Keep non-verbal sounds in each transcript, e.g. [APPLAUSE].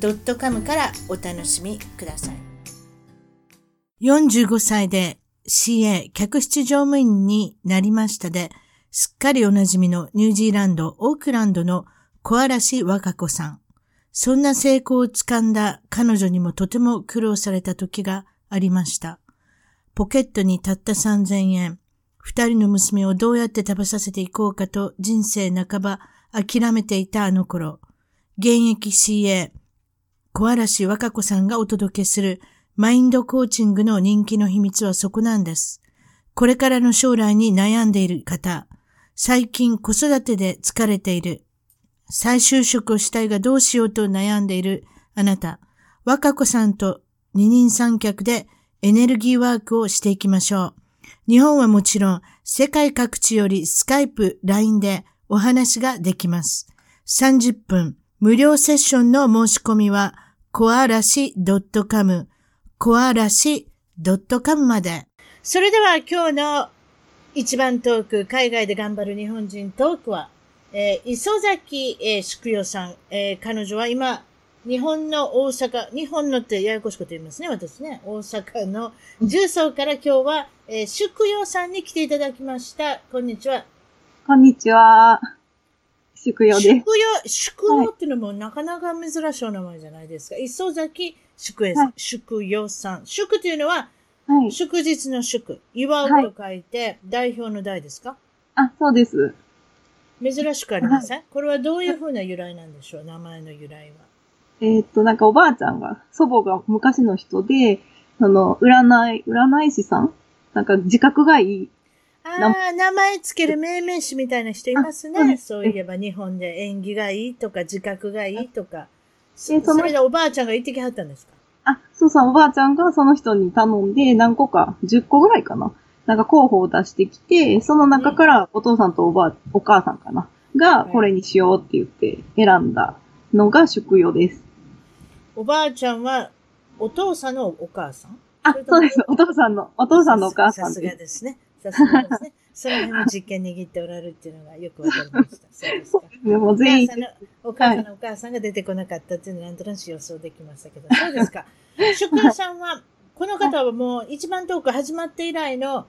.com からお楽しみください。45歳で CA 客室乗務員になりましたで、すっかりおなじみのニュージーランド、オークランドの小嵐和歌子さん。そんな成功をつかんだ彼女にもとても苦労された時がありました。ポケットにたった3000円。二人の娘をどうやって食べさせていこうかと人生半ば諦めていたあの頃。現役 CA、小嵐和歌子さんがお届けするマインドコーチングの人気の秘密はそこなんです。これからの将来に悩んでいる方、最近子育てで疲れている、再就職をしたいがどうしようと悩んでいるあなた、和歌子さんと二人三脚でエネルギーワークをしていきましょう。日本はもちろん世界各地よりスカイプ、LINE でお話ができます。30分無料セッションの申し込みはコアラシ .com コアラシ .com まで。それでは今日の一番トーク、海外で頑張る日本人トークは、えー磯崎、えー、宿代さん、えー彼女は今、日本の大阪、日本のってややこしいこと言いますね、私ね。大阪の重曹から今日は、えー宿代さんに来ていただきました。こんにちは。こんにちは。宿代です。宿代、宿代っていうのもなかなか珍しいお名前じゃないですか。磯崎宿代さん、はい宿代さん。宿というのは、はい。祝日の祝。祝うと書いて、代表の代ですか？あ、そうです。珍しくありません、これはどういうふうな由来なんでしょう？名前の由来は。えーっと、なんかおばあちゃんが、祖母が昔の人で、その、占い、占い師さん？なんか自覚がいい。ああ、名前つける命名詞みたいな人いますね。あそういえば日本で縁起がいいとか自覚がいいとか。そでそれでおばあちゃんが行ってきはったんですか？あ、そうそう、おばあちゃんがその人に頼んで、何個か、10個ぐらいかな。なんか候補を出してきて、その中からお父さんとおばあ、お母さんかな。が、これにしようって言って選んだのが宿代です。おばあちゃんはお父さんのお母さんあそうです。お父さんの、お父さんのお母ささすがんです。ですね。さすがですね。その辺の実験握っておられるっていうのがよくわかりました。[LAUGHS] そうですか。でもお全員母さんの、お母さんのお母さんが出てこなかったっていうのはなんとなく予想できましたけど、そうですか。宿代さんは、この方はもう一番トーク始まって以来の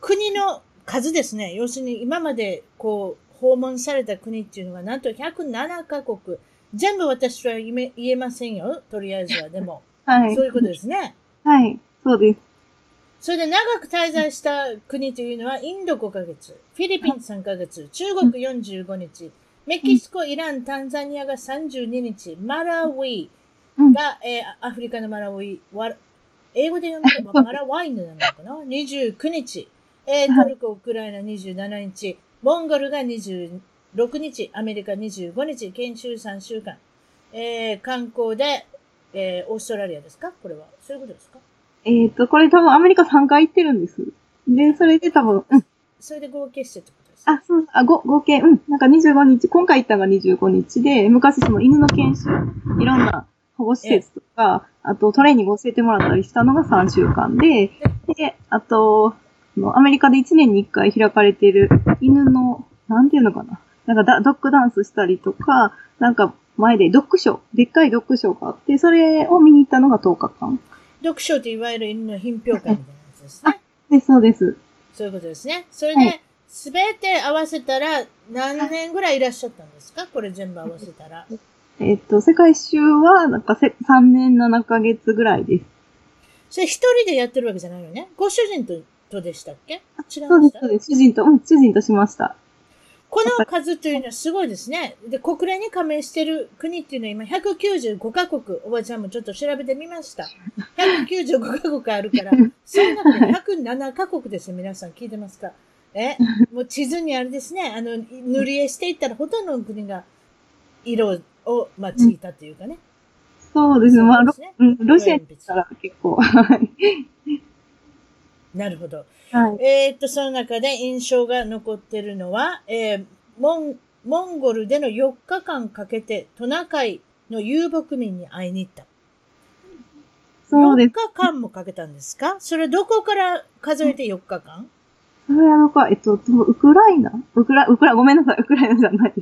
国の数ですね。要するに今までこう訪問された国っていうのがなんと107カ国。全部私は言え言えませんよ。とりあえずは。でも、はいそう。いうことですね。はい。そうです。それで長く滞在した国というのは、インド5ヶ月、フィリピン3ヶ月、中国45日、メキシコ、イラン、タンザニアが32日、マラウイうん。が、えーアフリカのマラウイ、わ英語で読むとマラワイヌなのかな ?29 日、えートルコ、ウクライナ27日、モンゴルが26日、アメリカ25日、研修3週間、えー観光で、えーオーストラリアですか？これは。そういうことですか？えっ、と、これ多分アメリカ3回行ってるんです。で、それで多分、うん。それで合計してってことですか？あ、そう、あ、ご、合計、うん。なんか25日、今回行ったのが25日で、昔その犬の研修、いろんな保護施設とか、あとトレーニングを教えてもらったりしたのが3週間で、で、あと、アメリカで1年に1回開かれている犬の、なんていうのかな。なんかダドッグダンスしたりとか、なんか前でドッグショー、でっかいドッグショーがあって、それを見に行ったのが10日間。読書っていわゆる犬の品評会みたいなやつですね。で、そうです。そういうことですね。それはで、すべて合わせたら何年ぐらいいらっしゃったんですか？これ全部合わせたら。えっと、世界一周は、なんかせ3年7ヶ月ぐらいです。それ一人でやってるわけじゃないよね？ご主人ととでしたっけ？違いそうです、そうです。主人と、うん、主人としました。この数というのはすごいですね。で、国連に加盟してる国っていうのは今195カ国、おばちゃんもちょっと調べてみました。195カ国あるから、[LAUGHS] その中で107カ国ですよ。皆さん聞いてますか？え？もう地図にあれですね、あの、塗り絵していったらほとんどの国が色を、まあ、ついたというかね。そうですね。まあ、ロシアに行ったら結構、はい。なるほど。はい。えーっと、その中で印象が残ってるのは、えーモン、モンゴルでの4日間かけてトナカイの遊牧民に会いに行った。4そうです。日間もかけたんですか？それどこから数えて4日間？それはなんか、えっと、ウクライナ？ウクラ、ウクラ、ごめんなさい、ウクライナじゃない。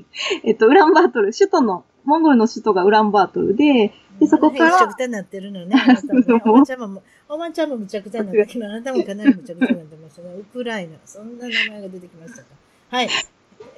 えっと、ウランバートル、首都の、モンゴルの首都がウランバートルで、でそこから一緒くたになってるのね。[LAUGHS] おばちゃんも、おばちゃんもむちゃくちゃになったけど、あなたもかなりむちゃくちゃになってましたね。ウクライナ。そんな名前が出てきましたか。はい。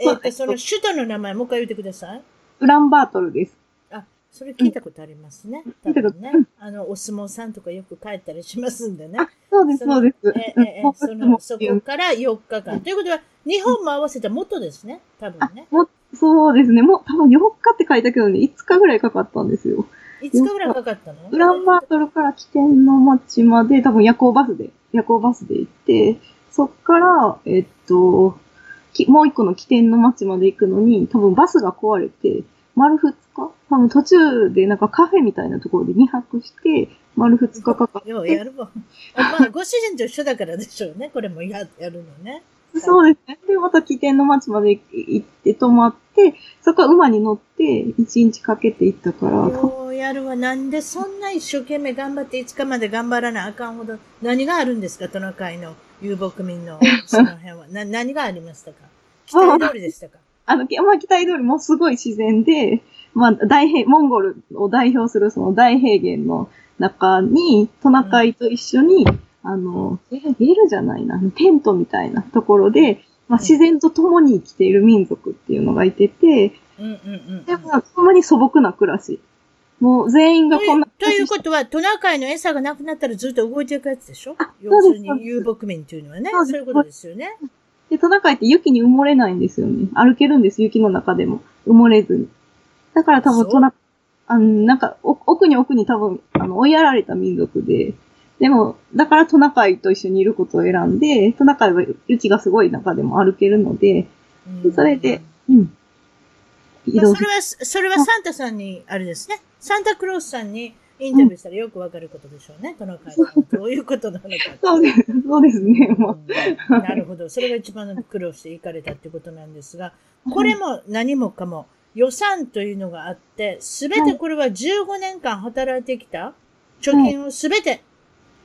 えーっと、その首都の名前、もう一回言ってください。ウランバートルです。あ、それ聞いたことありますね。多分ね。あの、お相撲さんとかよく帰ったりしますんでね。そうです、そうです。ええええもうその、そこから4日間。ということは、日本も合わせた元ですね。多分ね。そうですね。もう多分4日って書いたけどね、5日ぐらいかかったんですよ。5日ぐらいかかったの？ウランバートルから起点の町まで、多分夜行バスで、夜行バスで行って、そっから、えっと、きもう一個の起点の町まで行くのに、多分バスが壊れて、丸2日多分途中でなんかカフェみたいなところで2泊して、丸2日かかっようやるわ。まあ、ご主人と一緒だからでしょうね。これもややるのね。て、そうですね。で、また起点の町まで行って泊まって、そこから馬に乗って1日かけて行ったから、やるわ。なんでそんな一生懸命頑張って5日まで頑張らなあかんほど、何があるんですか？トナカイの遊牧民の [LAUGHS] その辺は。な、何がありましたか？期待通りでしたか？[LAUGHS] あの、まあ、北海道りもすごい自然で、まあ、大平、モンゴルを代表するその大平原の中に、トナカイと一緒に、あの、えゲルじゃないな、テントみたいなところで、まあ、自然と共に生きている民族っていうのがいてて、うんうんうん。でも、ほんまに素朴な暮らし。もう全員がといこんなうということは、トナカイの餌がなくなったらずっと動いていくやつでしょ？要そうですするに遊牧民っていうのはね。そそういうことですよね。で、トナカイって雪に埋もれないんですよね。歩けるんです、雪の中でも。埋もれずに。だから多分トナ、あの、なんか、お奥に奥に多分、あの、追いやられた民族で、でも、だからトナカイと一緒にいることを選んで、トナカイは雪がすごい中でも歩けるので、うんそれで、うん。移動する。まあそれは、それはサンタさんに、あれですね。サンタクロースさんにインタビューしたらよくわかることでしょうね。トナカイさんはどういうことなのか。そうです、そうですね。もううんなるほど。それが一番苦労して行かれたってことなんですが、これも何もかも予算というのがあって、すべてこれは15年間働いてきた貯金をすべて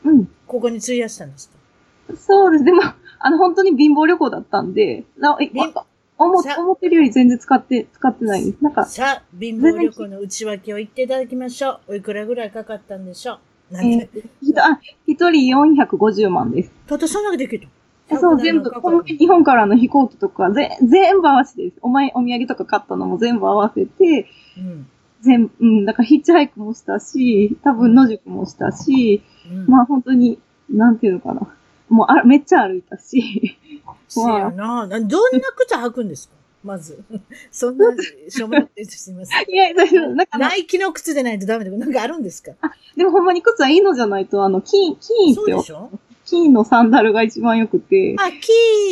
うん。ここに費やしたんですか？そうです。でも、あの、本当に貧乏旅行だったんで、なえ貧思さ思ってるより全然使って、使ってないです。なんか、さあ、貧乏旅行の内訳を言っていただきましょう。おいくらぐらいかかったんでしょうなんえで、ー、ひとあ一人450万です。たったそんなができるえそう、全部、この日本からの飛行機とか、ぜ全部合わせてです。お前、お土産とか買ったのも全部合わせて、うん。全部、うん、だからヒッチハイクもしたし、多分野宿もしたし、うん。まあ本当に、なんていうのかな。もうあ、めっちゃ歩いたし、せやな。などんな靴履くんですか？まず。[LAUGHS] そんな、しょうもなくてすみません。[LAUGHS] いや、大丈夫。なんかなナイキの靴でないとダメとか、なんかあるんですか？でもほんまに靴はいいのじゃないと、あの、金、金ってよそうでしょ？金のサンダルが一番良くて、あ、キ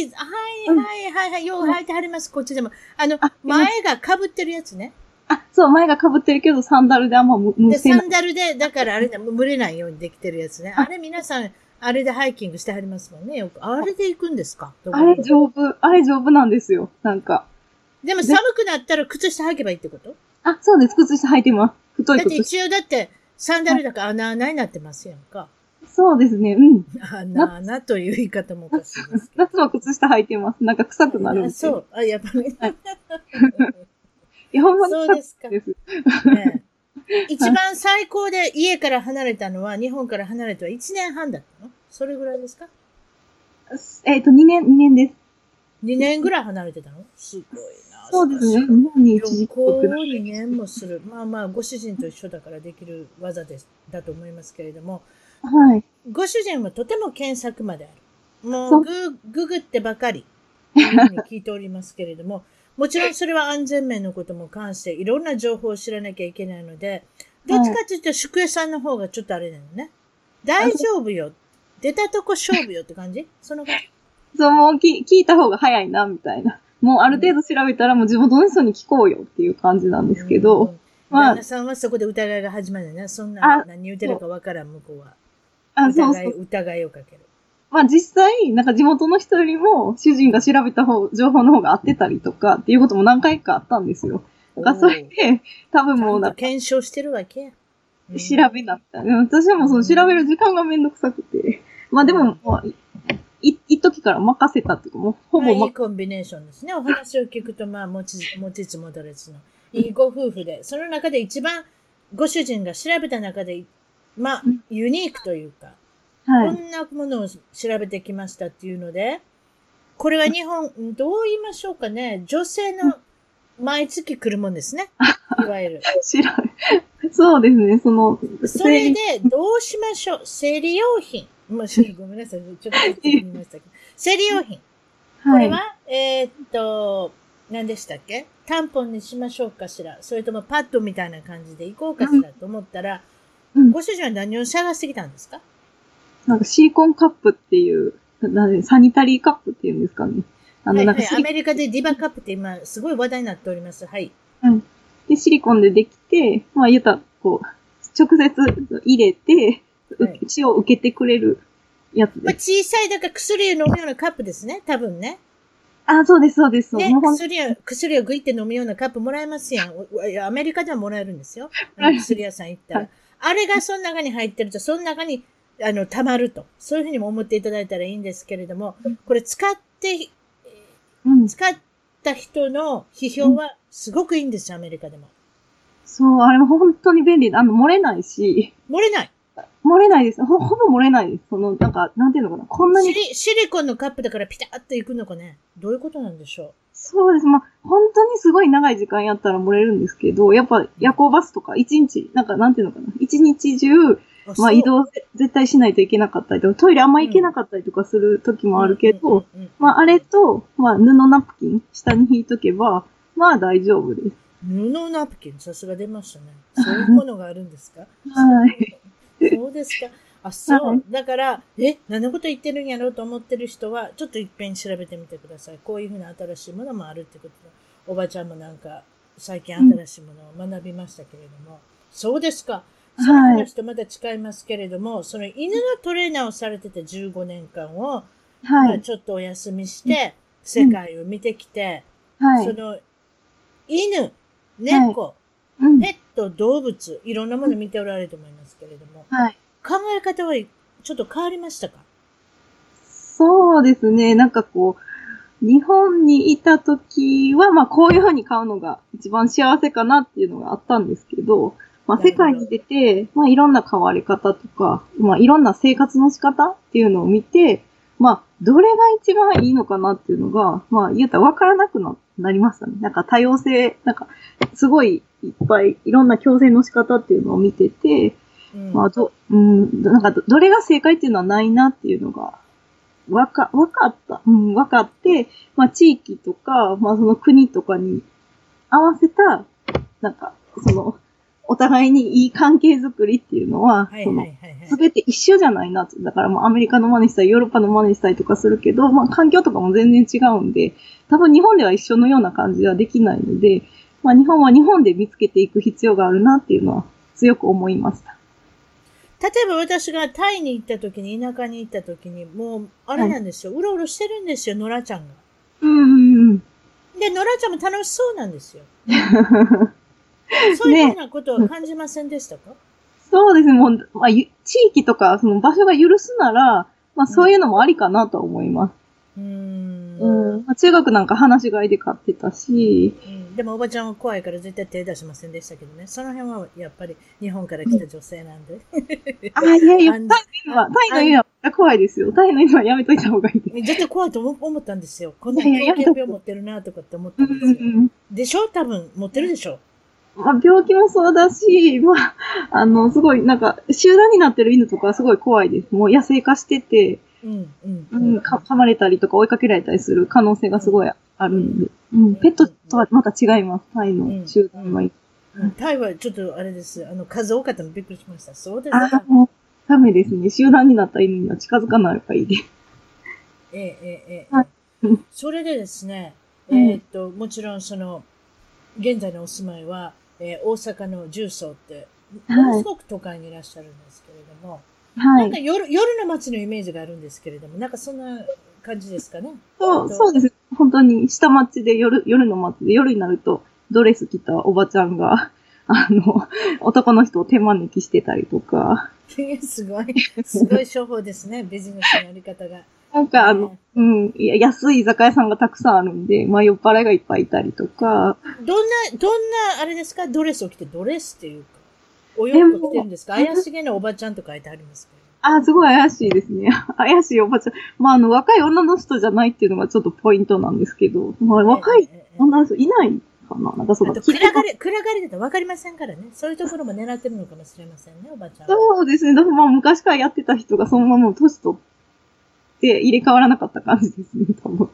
ーズ、はいはいはいはい、よう履いてはります、こっちでも。あのあ、前が被ってるやつね。あ、そう、前が被ってるけど、サンダルであんま無無で、せない。サンダルで、だからあれだ、蒸れないようにできてるやつね。あれ皆さん、あれでハイキングしてはりますもんね。よく。あれで行くんですか？あれ丈夫、あれ丈夫なんですよ。なんか。でも寒くなったら靴下履けばいいってこと？あ、そうです。靴下履いてます。太い靴下。だって一応だって、サンダルだから穴穴になってますやんか。そうですね。うん。穴穴という言い方もおかしい。[LAUGHS] 夏は靴下履いてます。なんか臭くなるんで。あそう。あ、やっぱり。いや、ほんまにそうですか。です。ねえ一番最高で家から離れたのは、日本から離れては1年半だったの？それぐらいですか？えっ、と、2年、2年です。?2 年ぐらい離れてたの？すごいな。そうですね。日本に一時帰国だ。2年もする。まあまあ、ご主人と一緒だからできる技です、だと思いますけれども、はい。ご主人はとても検索まである。もそうう、グググってばかり、[LAUGHS] 聞いておりますけれども、もちろんそれは安全面のことも関していろんな情報を知らなきゃいけないので、どっちかというと宿屋さんの方がちょっとあれなのね。大丈夫よ。出たとこ勝負よって感じ？その感じそう、もうき聞いた方が早いな、みたいな。もうある程度調べたらもう地元の人に聞こうよっていう感じなんですけど。、まあ旦那さんはそこで疑いが始まるね。そんあな何言ってるかわからん、向こうは。あ、そうそう。疑いをかける。まあ実際、なんか地元の人よりも、主人が調べた方、情報の方が合ってたりとかっていうことも何回かあったんですよ。だからそれで、多分もうなんか、検証してるわけや。うん調べなった。でも私はもうその調べる時間がめんどくさくて。まあでも、まあ、い、い一時から任せたっていうか、もうほぼ、まあ、いまいコンビネーションですね。お話を聞くと、まあ、持ち、持ちつ戻れつの。いいご夫婦で、その中で一番、ご主人が調べた中で、まあうん、ユニークというか、はい。こんなものを調べてきましたっていうので、これは日本、うんどう言いましょうかね。女性の毎月来るもんですね。いわゆる。知らない。そうですね、その、それで、どうしましょう？生理用品。もう、ごめんなさい。ちょっと言ってみましたけど。生理用品。こはい。れは、えーっと、何でしたっけ？タンポンにしましょうかしらそれともパッドみたいな感じで行こうかしらと思ったら、うんご主人は何を探してきたんですか？なんかシリコンカップっていう、ななサニタリーカップっていうんですかね。あの、はいはい、なんかシリ,、アメリカでディバカップって今すごい話題になっております。はい。でシリコンでできて、まあ言うたら、こう、直接入れて、うはい血を受けてくれるやつまあ、です。小さい、だから薬を飲むようなカップですね。多分ね。あ、そうです、そうです。ね薬を、薬をグイって飲むようなカップもらえますやん。アメリカではもらえるんですよ。はい薬屋さん行ったら。はいあれがその中に入ってると、その中に、あの、溜まると。そういうふうにも思っていただいたらいいんですけれども、これ使って、うん。使った人の批評はすごくいいんですよ、アメリカでも。そう、あれも本当に便利で、あの、漏れないし、漏れない。漏れないです。ほ、ほぼ漏れないです。その、なんか、なんていうのかな。こんなに、シリ、シリコンのカップだからピタッといくのかね。どういうことなんでしょそうです。まあ、本当にすごい長い時間やったら漏れるんですけど、やっぱ夜行バスとか一日、なんかなんていうのかな。一日中、う。まあ移動ぜ絶対しないといけなかったりとか、トイレあんま行けなかったりとかする時もあるけど、、うんうんうんうんまああれと、まあ布ナプキン下に引いとけば、まあ大丈夫です。布ナプキン、さすが出ましたね。そういうものがあるんですか？[LAUGHS] はい。そうですか。あ、そう。はいだから、え、何のこと言ってるんやろうと思ってる人は、ちょっといっぺん調べてみてください。こういうふうな新しいものもあるってことで、おばちゃんもなんか、最近新しいものを学びましたけれども。そうですか。その話とまだ違いますけれども、その犬のトレーナーをされてた15年間を、まはい。あちょっとお休みして、世界を見てきて、はい。その、犬、猫、うん。ペット、動物、いろんなもの見ておられると思いますけれども、はい。考え方はちょっと変わりましたか？そうですね。なんかこう、日本にいた時は、まあこういう風に買うのが一番幸せかなっていうのがあったんですけど、まあ世界に出て、まあいろんな買われ方とか、まあいろんな生活の仕方っていうのを見て、まあどれが一番いいのかなっていうのが、まあ言うたら分からなくななりましたね。なんか多様性、なんかすごいいっぱいいろんな矯正の仕方っていうのを見てて、うんまあ、ど、うん、なんかど、どれが正解っていうのはないなっていうのが、わか、わかった。うん、わかって、まあ、地域とか、まあ、その国とかに合わせた、なんか、その、お互いにいい関係づくりっていうのは、はいその、はいはいはい。すべて一緒じゃないなって。だからもうアメリカの真似したり、ヨーロッパの真似したりとかするけど、まあ環境とかも全然違うんで、多分日本では一緒のような感じはできないので、まあ日本は日本で見つけていく必要があるなっていうのは強く思いました。例えば私がタイに行った時に、田舎に行った時に、もう、あれなんですよ。うろうろしてるんですよ、野良ちゃんが。うんうんうん。で、野良ちゃんも楽しそうなんですよ。[LAUGHS] そういうふうなことは感じませんでしたか、そうですね、もう、まあ、ゆ地域とか、その場所が許すなら、まあそういうのもありかなとは思います。うーんうん。まあ、中学なんか話し飼いで飼ってたし、うんでもおばちゃんは怖いから絶対手出しませんでしたけどね。その辺はやっぱり日本から来た女性なんで。あ、いやいや、[LAUGHS] タイ安の犬は、タイの犬は怖いですよ。タイの犬はやめといた方がいいです。絶対怖いと思思ったんですよ。こんないやいや狂犬病持ってるなとかって思ったうんんですよ。うんでしょ？多分持ってるでしょまあ、病気もそうだし、まあ、あの、すごい、なんか、集団になってる犬とかはすごい怖いです。もう野生化してて、うん、うん。うん、か噛まれたりとか追いかけられたりする可能性がすごいあるんで、うん、ペットとはまた違います。タイの集団は。うんタイはちょっとあれです。あの、数多かったのびっくりしました。そうですか。ダメですね。集団になった犬には近づかない方がいいです。ええ、ええ。それでですね、えうんーっと、もちろんその、現在のお住まいは、えー大阪の重曹って、はいものすごく都会にいらっしゃるんですけれども、はいなんか。夜、夜の街のイメージがあるんですけれども、なんかそんな感じですかね？そう、そうです。本当に、下町で夜、夜の街で、夜になると、ドレス着たおばちゃんが、[LAUGHS] あの、男の人を手招きしてたりとか、[LAUGHS] すごい、すごい商法ですね、ビジネスのやり方が。なんかあの、うん、安い居酒屋さんがたくさんあるんで、まあ酔っ払いがいっぱいいたりとか、どんな、どんな、あれですか？ドレスを着て、ドレスっていうか、お洋服着てるんですか？怪しげなおばちゃんと書いてありますけど。あ、すごい怪しいですね。[LAUGHS] 怪しいおばちゃん。まああの、若い女の人じゃないっていうのがちょっとポイントなんですけど、まあ若い女の人いないかな？なんかその、あと、暗がり、暗がりだと分かりませんからね。そういうところも狙ってるのかもしれませんね、おばちゃんは。そうですね。だまあ昔からやってた人がそのまま年取って入れ替わらなかった感じですね、[LAUGHS] 多分。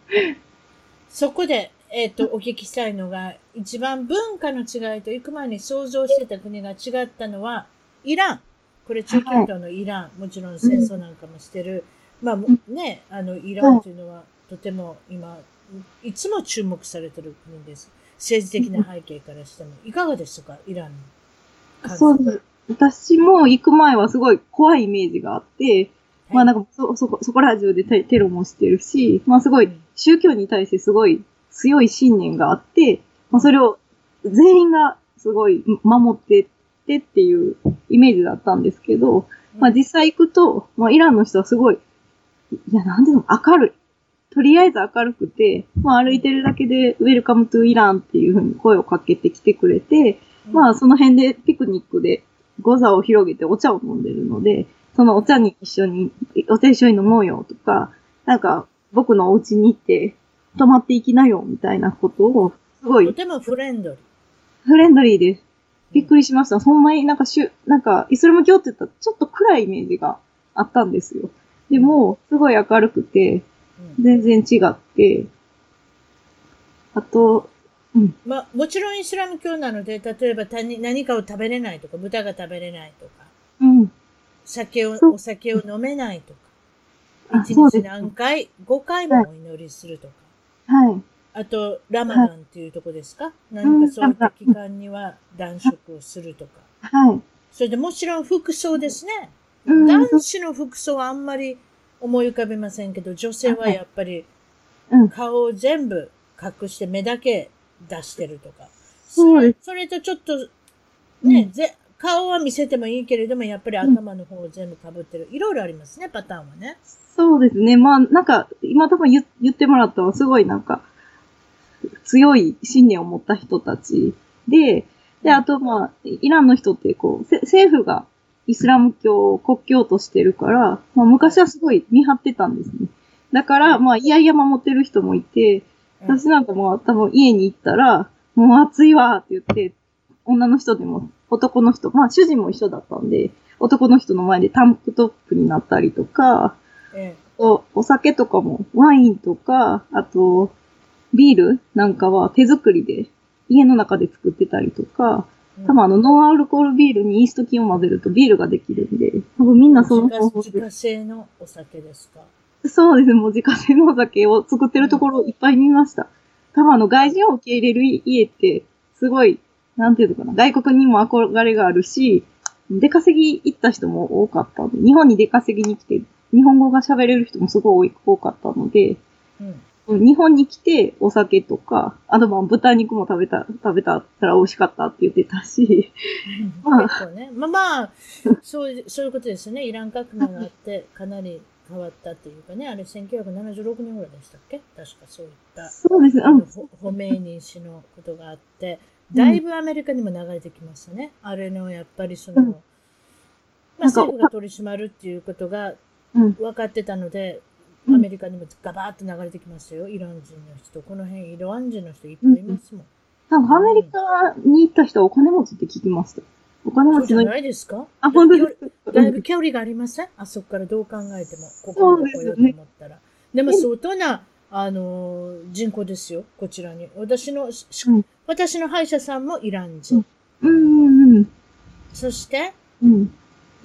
そこで、えっ、と、お聞きしたいのが、一番文化の違いと行く前に想像してた国が違ったのは、イラン。これ中近東のイラン。もちろん戦争なんかもしてる。まあもね、あの、イランというのはとても今、いつも注目されてる国です。政治的な背景からしても。[LAUGHS] いかがでしたかイランの感そうです。私も行く前はすごい怖いイメージがあって、まあなんかそ、そこ、そこら中でテテロもしてるし、まあすごい宗教に対してすごい強い信念があって、まあそれを全員がすごい守ってってっていうイメージだったんですけど、まあ実際行くと、まあイランの人はすごい、いやなんていうの、明るい。とりあえず明るくて、まあ歩いてるだけで、ウェルカムトゥイランっていうふうに声をかけてきてくれて、まあその辺でピクニックでゴザを広げてお茶を飲んでるので、そのお茶に一緒に、お茶一緒に飲もうよとか、なんか僕のお家に行って泊まっていきなよみたいなことを、すごいとてもフレンドリー。フレンドリーでびっくりしました。ほんまになんかしゅ、なんかイスラム教って言ったらちょっと暗いイメージがあったんですよ。でも、すごい明るくて、うん全然違って、あと、うん、まあ、もちろんイスラム教なので、例えば他に何かを食べれないとか、豚が食べれないとか、うん、酒を、お酒を飲めないとか、一日何回、5回もお祈りするとか、はい。あと、ラマダンっていうとこですか、何かそういった期間には断食をするとか。はい。それでもちろん服装ですね。うん。男子の服装はあんまり思い浮かべませんけど、女性はやっぱりうん。顔を全部隠して目だけ出してるとか。そうそれとちょっと、ね、ぜ顔は見せてもいいけれども、やっぱり頭の方を全部被ってる。いろいろありますね、パターンはね。そうですね。まあ、なんか、今多分言言ってもらったのは、すごいなんか、強い信念を持った人たちで、で、あとまあ、イランの人ってこう、せ政府がイスラム教を国教としてるから、まあ昔はすごい見張ってたんですね。だから、まあ、いやいや守ってる人もいて、うん私なんかもう多分家に行ったら、もう暑いわって言って、女の人でも男の人、まあ主人も一緒だったんで、男の人の前でタンクトップになったりとか、えおお酒とかも、ワインとか、あと、ビールなんかは手作りで家の中で作ってたりとか、え多分あの、ノンアルコールビールにイースト菌を混ぜるとビールができるんで、多分みんなその方法で自家製のお酒ですか？そうですね、もう自家製のお酒を作ってるところいっぱい見ました。多分あの、外人を受け入れる家って、すごい、なんていうのかな、外国にも憧れがあるし、出稼ぎ行った人も多かった日本に出稼ぎに来て、日本語が喋れる人もすごい多かったので、うん。日本に来てお酒とか、あとまあ豚肉も食べた、食べたら美味しかったって言ってたし、まあ結構ね。まあまあ、そういう、そういうことですよね。イラン革命があって、かなり変わったっていうかね。あれ、1976年ぐらいでしたっけ？確かそういった。そうですね、あのうん、ホホメイニ氏のことがあって、だいぶアメリカにも流れてきましたね。あれの、やっぱりその、うんまあ、政府が取り締まるっていうことがうん分かってたので、うんアメリカにもガバーッと流れてきましたよ。イラン人の人。この辺、イラン人の人いっぱいいますもん。なんかアメリカに行った人はお金持ちって聞きました。お金持ちのじゃないですか？あ、本当ですか？だいぶ距離がありません？あそこからどう考えても。ここに来ようと思ったら。でも相当な、あのー人口ですよ。こちらに。私の、しうん私の歯医者さんもイラン人。うんうんうん。そして、うん。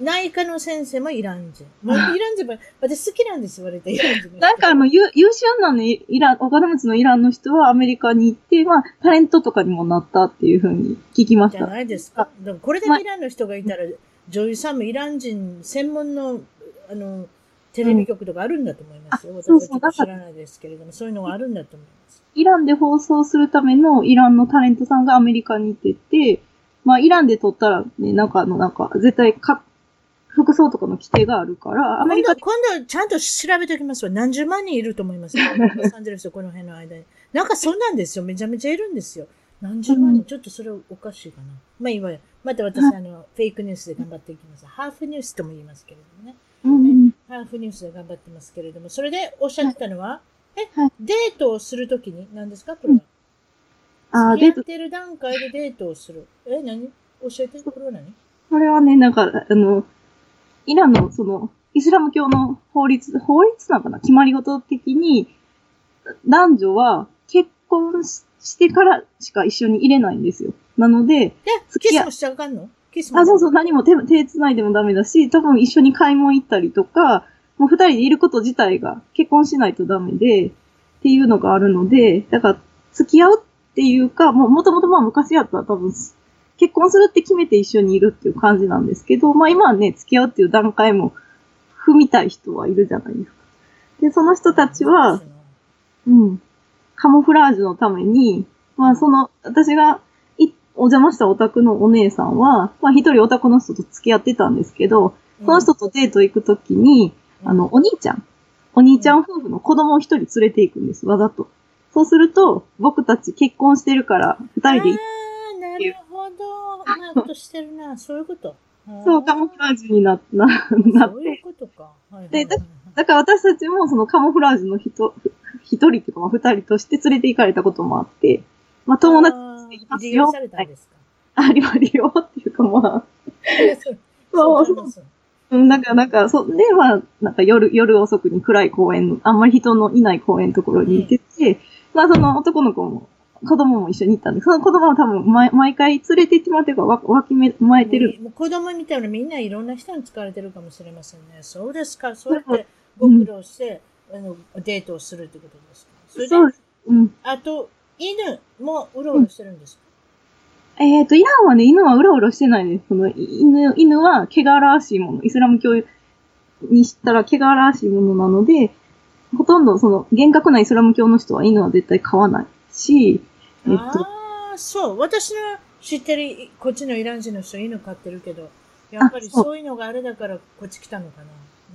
内科の先生もイラン人。もうイラン人も、私好きなんです、割とイラン人。[LAUGHS] なんかあの、優優秀なね、イラン、お金持ちのイランの人はアメリカに行って、まあ、タレントとかにもなったっていうふうに聞きました。じゃないですか。でもこれだけイランの人がいたら、女優さんもイラン人専門の、あの、テレビ局とかあるんだと思いますよ。私はちょっと知らないですけれども、そういうのがあるんだと思います。イランで放送するためのイランのタレントさんがアメリカに行ってて、まあ、イランで撮ったらね、なんかあの、なんか、絶対か、服装とかの規定があるから、アメリカ今度、今度ちゃんと調べておきますわ。何十万人いると思いますよ。[LAUGHS] ロサンゼルスとこの辺の間に。なんかそんなんですよ。めちゃめちゃいるんですよ。何十万人。うんちょっとそれおかしいかな。まあいいわよ。また私、あの、フェイクニュースで頑張っていきます。ハーフニュースとも言いますけれどもね。うん、ハーフニュースで頑張ってますけれども、それでおっしゃってたのは、え、はい。デートをするときに、何ですかこれは？ああ、で付き合っ、てる段階でデートをする。え、何？教えて、これは何？これはね、なんか、あの、イランの、その、イスラム教の法律、法律なのかな？決まり事的に、男女は結婚ししてからしか一緒に入れないんですよ。なので、え、付き合キスもしちゃあかんの？あ、そうそう、何も手、手繋いでもダメだし、多分一緒に買い物行ったりとか、もう二人でいること自体が結婚しないとダメで、っていうのがあるので、だから、付き合うっていうか、もう元々まあ昔やったら多分、結婚するって決めて一緒にいるっていう感じなんですけど、まあ今はね、付き合うっていう段階も踏みたい人はいるじゃないですか。で、その人たちは、うん。カモフラージュのために、まあその、私がいお邪魔したオタクのお姉さんは、まあ一人オタクの人と付き合ってたんですけど、その人とデート行くときに、あの、お兄ちゃん、お兄ちゃん夫婦の子供を一人連れて行くんです、わざと。そうすると、僕たち結婚してるから、二人で行っああ、なるほど。うまいことしてるな。[LAUGHS] そういうこと。そう、カモフラージュにな、な、なって。そういうことか。はいはいはいでだだから私たちもそのカモフラージュの人、一人っていうかまあ二人として連れて行かれたこともあって、まあ友達利用されたんですか？ありは利用。っていうかまあ、そうそう、なんか、なんか、そ、で、まあ、なんか夜、夜遅くに暗い公園、あんまり人のいない公園のところに行ってて、まあ、その男の子も、子供も一緒に行ったんで、その子供は多分、毎毎回連れて行ってもらってるから、わ、わきめ、まえてる。もう子供みたいなみんないろんな人に疲れてるかもしれませんね。そうですか。そうやってご苦労して、あのデートをするってことですか。それでそうです。うん。あと、犬もうろうろしてるんですか、えっ、と、イランはね、犬はうろうろしてないです。その、犬、犬は、汚らしいもの。イスラム教にしたら、汚らしいものなので、ほとんど、その、厳格なイスラム教の人は犬は絶対飼わないし、えっ、と、ああ、そう。私の知ってる、こっちのイラン人の人犬飼ってるけど、やっぱりあそういうのがあれだからこっち来たのか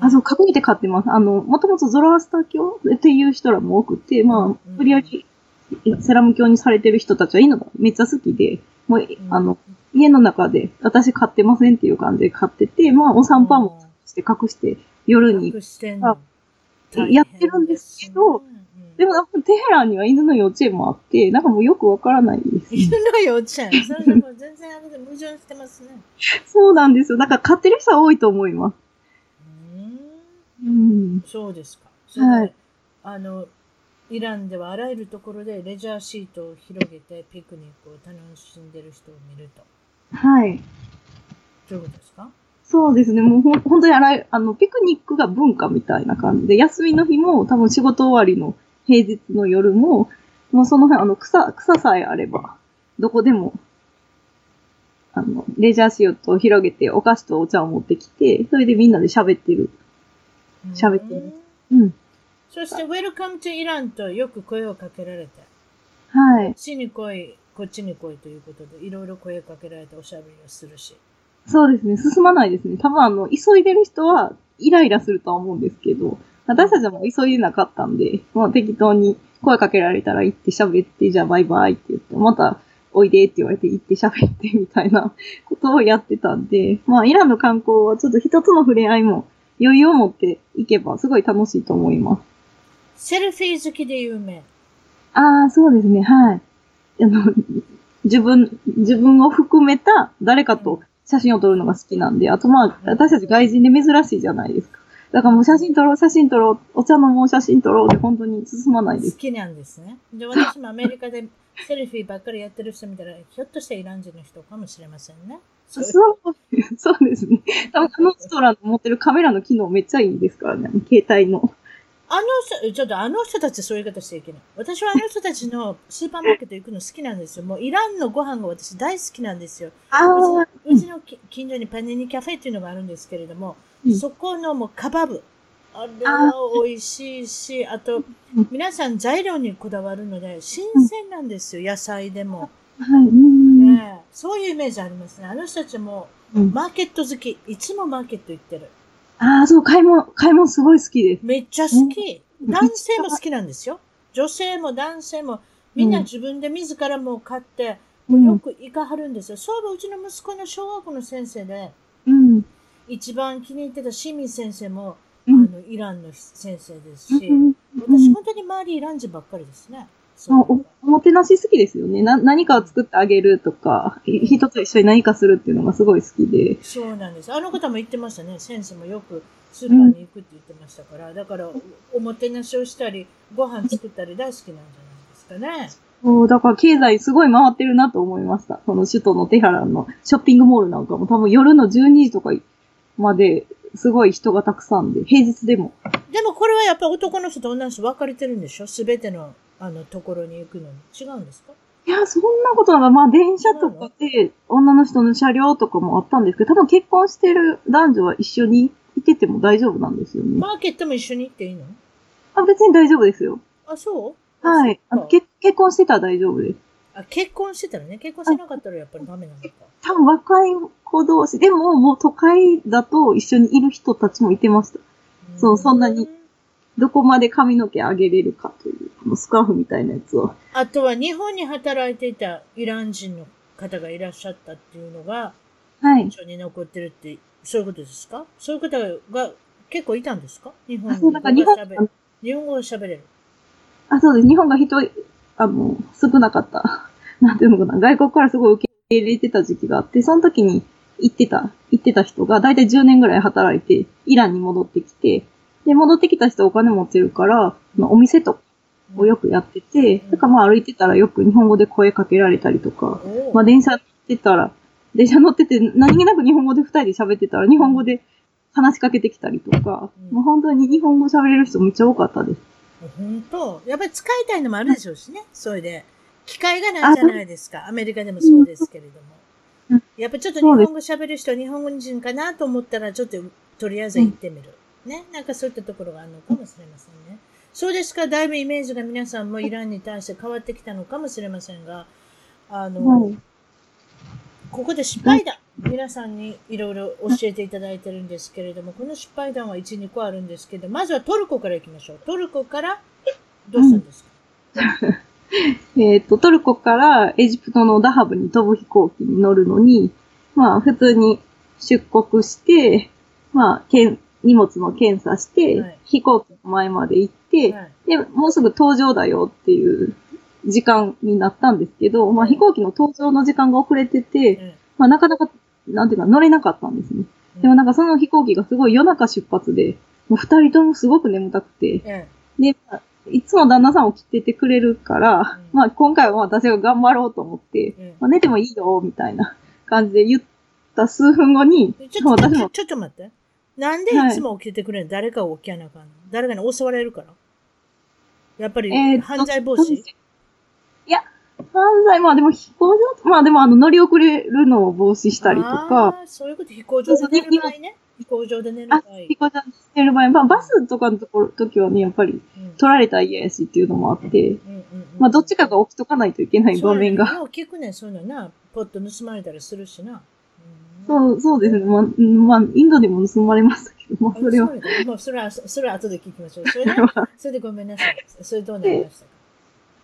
あ、な。そう、隠れて飼ってます。あの、もともとゾロアスター教っていう人らも多くて、まうんあ、無理やり、イスラム教にされてる人たちは犬がめっちゃ好きで、もう、んあの、家の中で、私飼ってませんっていう感じで飼ってて、まあ、お散歩もして隠して、夜に。やってるんですけどでも、なんかテヘランには犬の幼稚園もあって、なんかもうよくわからないです。犬の幼稚園。それでも全然あれで矛盾してますね。そうなんですよ。だから飼ってる人は多いと思います。うーんうん。そうですか。はいあの、イランではあらゆるところでレジャーシートを広げてピクニックを楽しんでる人を見ると。はい。どういうことですか？そうですね。もうほん本当にあらゆあの、ピクニックが文化みたいな感じで、休みの日も多分仕事終わりの平日の夜も、もうその辺、あの、草、草さえあれば、どこでも、あの、レジャーシートを広げて、お菓子とお茶を持ってきて、それでみんなで喋ってる。喋ってるうんうん。そして、Welcome to イランとよく声をかけられて、はいこっ。ちに来い、こっちに来いということで、いろいろ声かけられておしゃべりをするし。そうですね。進まないですね。多分あの、急いでる人はイライラするとは思うんですけど、私たちも急いでなかったんで、まあ適当に声かけられたら行って喋って、じゃあバイバイって言って、またおいでって言われて行って喋ってみたいなことをやってたんで、まあイランの観光はちょっと人との触れ合いも余裕を持っていけばすごい楽しいと思います。セルフィー好きで有名。ああ、そうですね。はい。あの、自分、自分を含めた誰かと写真を撮るのが好きなんで、あとまあ、私たち外人で珍しいじゃないですか。だからもう写真撮ろう、写真撮ろう、お茶飲もう、写真撮ろうで本当に進まないです。好きなんですね。で、私もアメリカでセルフィーばっかりやってる人見たら、ひょっとしてイラン人の人かもしれませんね。そうそう、そうですね。多分あの人らの持ってるカメラの機能めっちゃいいですからね、携帯の。あの人、ちょっとあの人たちそういう言い方しちゃいけない。私はあの人たちのスーパーマーケット行くの好きなんですよ。もうイランのご飯が私大好きなんですよ。あうちうちのき近所にパネニキャフェっていうのがあるんですけれども、うんそこのもうカバブ。あれは美味しいし、あとうん、皆さん材料にこだわるので、新鮮なんですよ、野菜でも。はい。うん。ねえそういうイメージありますね。あの人たちも、うんマーケット好き。いつもマーケット行ってる。ああ、そう、買い物、買い物すごい好きです。めっちゃ好き。うん男性も好きなんですよ。女性も男性も、みんな自分で自らもう買って、もうよく行かはるんですよ。そういえばうちの息子の小学校の先生で、うん。一番気に入ってた清水先生も、うんあの、イランの先生ですし、うん私本当に周りイラン人ばっかりですね。そうもてなし好きですよね。な、何かを作ってあげるとか、い人と一緒に何かするっていうのがすごい好きで。そうなんです。あの方も言ってましたね。先生もよくスーパーに行くって言ってましたから。だから、おもてなしをしたり、ご飯作ったり大好きなんじゃないですかね。そう、だから経済すごい回ってるなと思いました。その首都のテヘランのショッピングモールなんかも多分夜の12時とかまですごい人がたくさんで、平日でも。でもこれはやっぱり男の人と女の人分かれてるんでしょ？すべての、あの、ところに行くのに。違うんですか？いや、そんなことなんか、まあ電車とかで女の人の車両とかもあったんですけど、多分結婚してる男女は一緒にいてても大丈夫なんですよね。マーケットも一緒に行っていいの？あ別に大丈夫ですよ。あ、そう？はい。あの結結婚してたら大丈夫です。あ、結婚してたらね。結婚してなかったらやっぱりダメなのか。多分若い子同士、でももう都会だと一緒にいる人たちもいてました。そうそんなにどこまで髪の毛上げれるかという、このスカーフみたいなやつを。あとは日本に働いていたイラン人の方がいらっしゃったっていうのが、はい。印象に残ってるって、そういうことですか？そういう方が結構いたんですか？日本あ、そう、語だから日本、が喋る。日本語を喋れる。あ、そうです。日本が人、あの、少なかった。[LAUGHS] なんていうのかな。外国からすごい受け入れてた時期があって、その時に行ってた、行ってた人が、だいたい10年ぐらい働いて、イランに戻ってきて、で、戻ってきた人お金持ってるから、まあお店とかをよくやってて、うんだからまあ歩いてたらよく日本語で声かけられたりとか、おまあ電車乗ってたら、電車乗ってて何気なく日本語で二人で喋ってたら日本語で話しかけてきたりとか、うんもう本当に日本語喋れる人めっちゃ多かったです。本当やっぱり使いたいのもあるでしょうしね。それで。機会がないじゃないですか。アメリカでもそうですけれどもうん。やっぱちょっと日本語喋る人は日本語人かなと思ったら、ちょっととりあえず行ってみる。ね。なんかそういったところがあるのかもしれませんね。そうですか。だいぶイメージが皆さんもイランに対して変わってきたのかもしれませんが、あの、はい。ここで失敗談、皆さんにいろいろ教えていただいてるんですけれども、この失敗談は1、2個あるんですけど、まずはトルコから行きましょう。トルコから、どうしたんですか、[LAUGHS] えっ、と、トルコからエジプトのダハブに飛ぶ飛行機に乗るのに、まあ、普通に出国して、まあ、けん荷物の検査して、はい。飛行機の前まで行って、はい。で、もうすぐ搭乗だよっていう時間になったんですけど、まあ、はい飛行機の搭乗の時間が遅れてて、うんまあ、なかなか、なんていうか、乗れなかったんですね。でもなんかその飛行機がすごい夜中出発で、もう二人ともすごく眠たくて、えで、まあいつも旦那さん起きててくれるから、うんまあ今回は私が頑張ろうと思って、えまあ、寝てもいいよ、みたいな感じで言った数分後にちょっと待って。なんでい。つも起きてくれるの、誰かが起きやなあかんの？誰かに襲われるから。やっぱりえー犯罪防止、いや、犯罪、まあでも飛行場、まあでもあの乗り遅れるのを防止したりとか、あーそういうこと、飛行場で寝る場合ね。飛行場で寝る場合。あ、飛行場してる場合、まあバスとかのところ、時はね、やっぱりうん。取られたら嫌やしっていうのもあって、うんうんうんまあどっちかが起きとかないといけない場面が。そうやね。よう聞くねんそういうのな。ポッと盗まれたりするしな。うんそう、そうですね。まあ、うんまあ、インドでも盗まれましたけど、まあ、それは。もうそれは、それは後で聞きましょう。それで、それでごめんなさい。それどうなりましたか？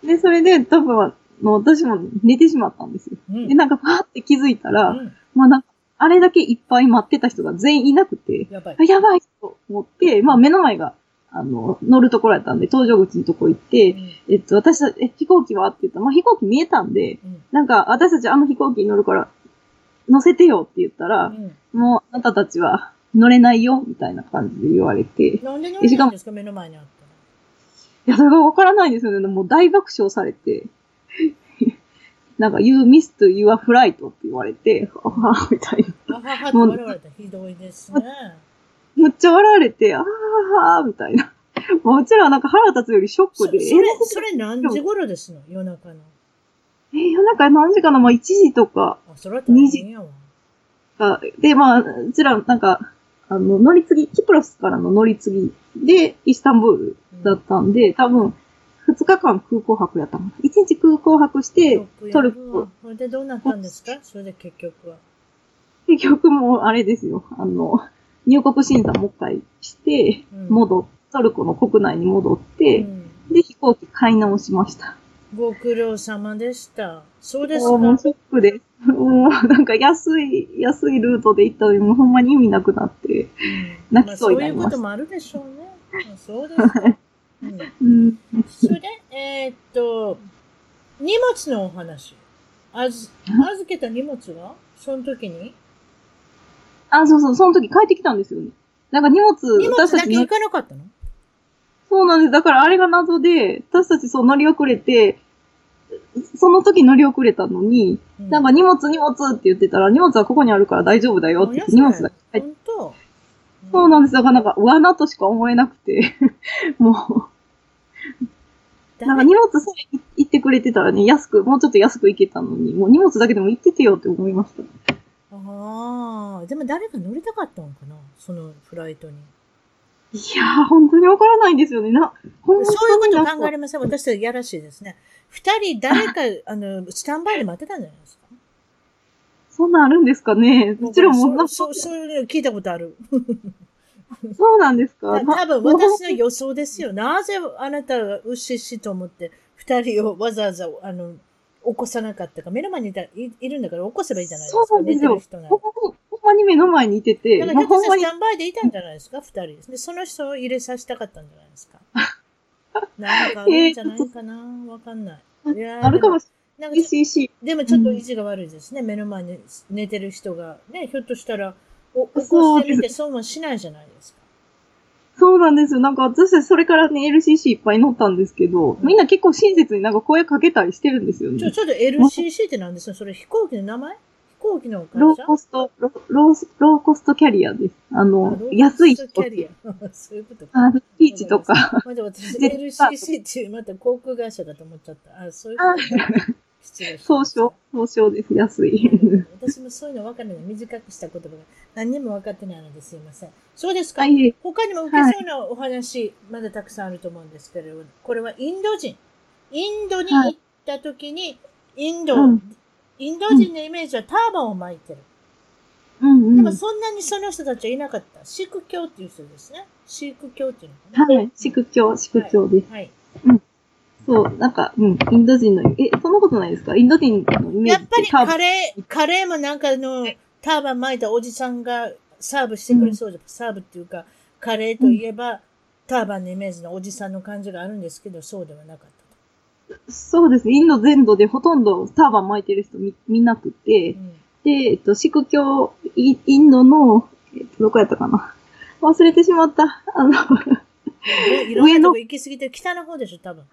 で、それで、多分、あの私も寝てしまったんですよ。うんで、なんか、パーって気づいたら、うんまあ、なんか、あれだけいっぱい待ってた人が全員いなくて、やばいあ。やばいと思って、まあ、目の前が、あの、乗るところやったんで、搭乗口のとこ行って、えっと、私たち、え、飛行機は？って言ったら、まあ、飛行機見えたんで、うんなんか、私たちあの飛行機に乗るから、乗せてよって言ったら、うんもう、あなたたちは乗れないよ、みたいな感じで言われて、いなんで乗れないんですか？目の前にあったら。や、それがわからないんですよね。もう大爆笑されて。[LAUGHS] なんか、You missed your flight って言われて、あはみたいな。あははって笑われた。ひどいですね。むっちゃ笑われて、あーみたいな。もちらはなんか腹立つよりショックで、そそれ、それ何時頃ですの夜中の。えー、夜中何時かなまあ1時とかあ、それは大変やわ。が、で、まあ、うちらなんか、あの、乗り継ぎ、キプロスからの乗り継ぎで、イスタンブールだったんで、多分、2日間空港泊やったの。1日空港泊して、トルコ、それでどうなったんですか？それで結局は。結局もうあれですよ。あの、入国審査もう一回して、うん戻っ、トルコの国内に戻って、うんで、飛行機買い直しました。ご苦労様でした。そうですか？もうショックです。[LAUGHS] もうなんか安い、安いルートで行ったのに、もうほんまに意味なくなって。うん泣きまあそうになりましたそういうこともあるでしょうね。まあそうですか。う [LAUGHS] んうん。それで、えーっと、荷物のお話。あず、預けた荷物は？その時に？あ、そうそう、その時帰ってきたんですよね。なんか荷物、荷物だけ行かなかったの？そうなんです。だからあれが謎で、私たちそう乗り遅れて、その時乗り遅れたのに、なんか荷物荷物って言ってたら、荷物はここにあるから大丈夫だよって言って荷物だけ入って。本当。そうなんです。だからなんか罠としか思えなくて、[LAUGHS] もう、なんか荷物さえ行ってくれてたらね、安く、もうちょっと安く行けたのに、もう荷物だけでも行っててよって思いました。ああ、でも誰か乗りたかったのかな？そのフライトに。いやー、本当にわからないんですよね。な、本当そういうこと考えれません。私たちやらしいですね。二人誰か、[LAUGHS] あの、スタンバイで待ってたんじゃないですか？そんなんあるんですかね。もちろんもうなそう、そう、いうの聞いたことある。[LAUGHS] そうなんですか。多分な私の予想ですよ。なぜあなたがうししと思って、二人をわざわざ、あの、起こさなかったか。目の前にいたいいるんだから起こせばいいじゃないですそうか。寝なんですよてる人ならほん。まに、ほんまに目の前にいてて、だからひょっとスタンバイでいたんじゃないですか二人でその人を入れさせたかったんじゃないですか。なんかあるんじゃないかなわかんない。いやーあるかもしなんかれない。CC。でもちょっと意地が悪いですね。目の前に寝てる人が。ね、ひょっとしたら、お起こしてみて損はしないじゃないですか。そうなんですよ。なんか私それからね、LCC いっぱい乗ったんですけど、みんな結構親切になんか声かけたりしてるんですよちょ、ね。ちょっと LCC って何ですか？それ飛行機の名前？飛行機の会ロ社ーコスト、ロローローコストキャリアです。ああのロ、ー安い人コストキャリア。[LAUGHS] そういうことか。あ、スピーチとか。まだ私、LCC っていうまた航空会社だと思っちゃった。あ、そういうあことか。[LAUGHS] 失礼総称、総称です。安い。私もそういうの分かるの短くした言葉が何にも分かってないのですいません。そうですか、はい。他にも受けそうなお話、まだたくさんあると思うんですけれど、これはインド人。インドに行った時に、インド、うんインド人のイメージはターバンを巻いてる。うんうん。でもそんなにその人たちはいなかった。シーク教っていう人ですね。シーク教っていうのかな。はい。宿教、宿教です。はい。そう、なんか、うん、インド人の、え、そんなことないですか？インド人のイメージやっぱりカレー、カレーもなんかあの、ターバン巻いたおじさんがサーブしてくれそうで、サーブっていうか、カレーといえば、ターバンのイメージのおじさんの感じがあるんですけど、そうではなかったと。そうです。インド全土でほとんどターバン巻いてる人見見なくて、うん。で、えっと、シク教、イインドの、えっと、どこやったかな？忘れてしまった。あの、いろんなとこ行き過ぎて北の方でしょ、多分。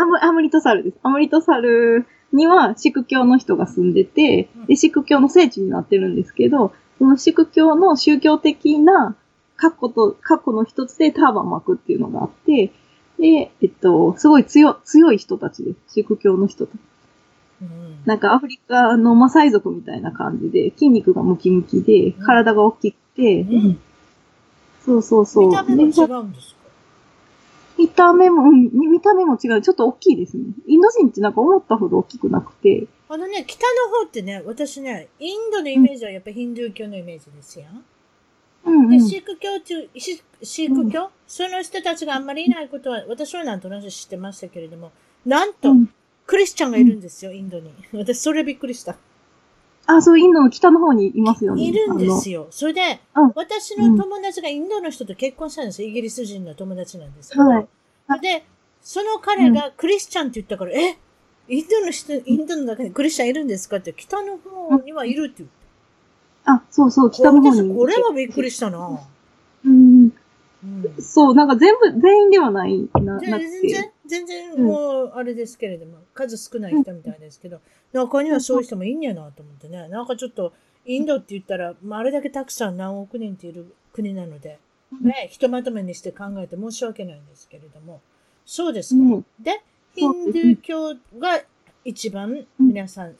アムアムリトサルです。アムリトサルにはシク教の人が住んでてうん、で、シク教の聖地になってるんですけど、そのシク教の宗教的な過去と、過去の一つでターバン巻くっていうのがあって、で、えっと、すごい強、強い人たちです。シク教の人たち。うんなんかアフリカのマサイ族みたいな感じで、筋肉がムキムキで、うん体が大きくて、うんそうそうそう。見た目も違でうんですか？見た目も、うん見た目も違う。ちょっと大きいですね。インド人ってなんか思ったほど大きくなくて。あのね、北の方ってね、私ね、インドのイメージはやっぱヒンドゥー教のイメージですよ。で、うんうん。シーク教っていう、シシーク教、その人たちがあんまりいないことは、私はなんとなく知ってましたけれども、なんと、うんクリスチャンがいるんですよ、インドに。私、それびっくりした。あ、そう、インドの北の方にいますよね。いるんですよ。それで、うん私の友達がインドの人と結婚したんですよ。イギリス人の友達なんですけど。はいで、その彼がクリスチャンって言ったから、え？インドの人、インドの中にクリスチャンいるんですか？って、北の方にはいるって言う。ああ、そうそう、北の方に。私、これはびっくりしたな。うん。うんそう、なんか全部、全員ではない、な、なく全然て。、全然もう、あれですけれども、数少ない人みたいですけど、中にはそういう人もいいんやなと思ってね。なんかちょっと、インドって言ったら、まあ、あれだけたくさん何億人っている国なので、ね、ひとまとめにして考えて申し訳ないんですけれども、そうですか。うん。で、ヒンドゥー教が一番皆さん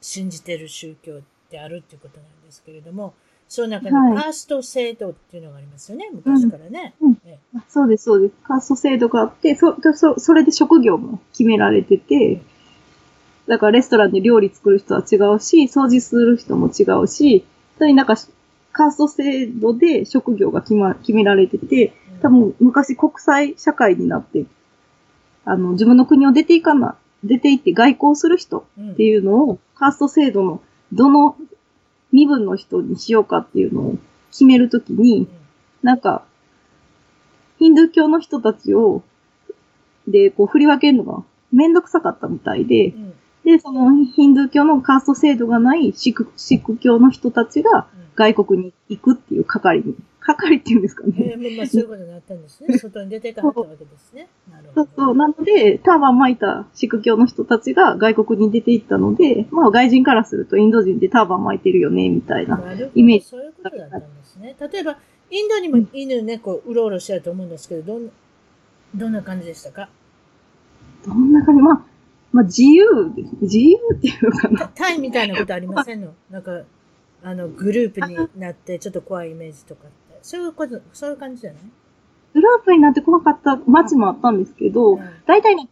信じてる宗教であるっていうことなんですけれども、その中にはい。カースト制度っていうのがありますよね、昔からね。うん。えあそうです、そうです。カースト制度があって、そ、そ、それで職業も決められてて、だからレストランで料理作る人は違うし、掃除する人も違うし、それになんか、カースト制度で職業が決ま、決められてて、多分昔国際社会になって、あの、自分の国を出ていかな、出て行って外交する人うん。っていうのを、カースト制度のどの身分の人にしようかっていうのを決めるときに、なんか、ヒンドゥー教の人たちを、で、こう振り分けるのがめんどくさかったみたいでう、ん。で、そのヒンドゥー教のカースト制度がないシク、シック教の人たちがうん外国に行くっていう係に、係っていうんですかね。えーまあ、そういうことになったんですね。外に出ていかはったわけですね。なるほど。そうそう。なので、ターバン巻いたシク教の人たちが外国に出て行ったので、まあ外人からするとインド人でターバン巻いてるよね、みたいな。イメージそういうことだったんですね。例えば、インドにも犬、猫、うろうろしてると思うんですけど、どんどんな感じでしたか？どんな感じ？まあ、まあ自由です。自由っていうのかな。[LAUGHS] タイみたいなことありませんの？なんか、あの、グループになって、ちょっと怖いイメージとかって。そういうこと、そういう感じじゃない？グループになって怖かった街もあったんですけど、うん大体ね、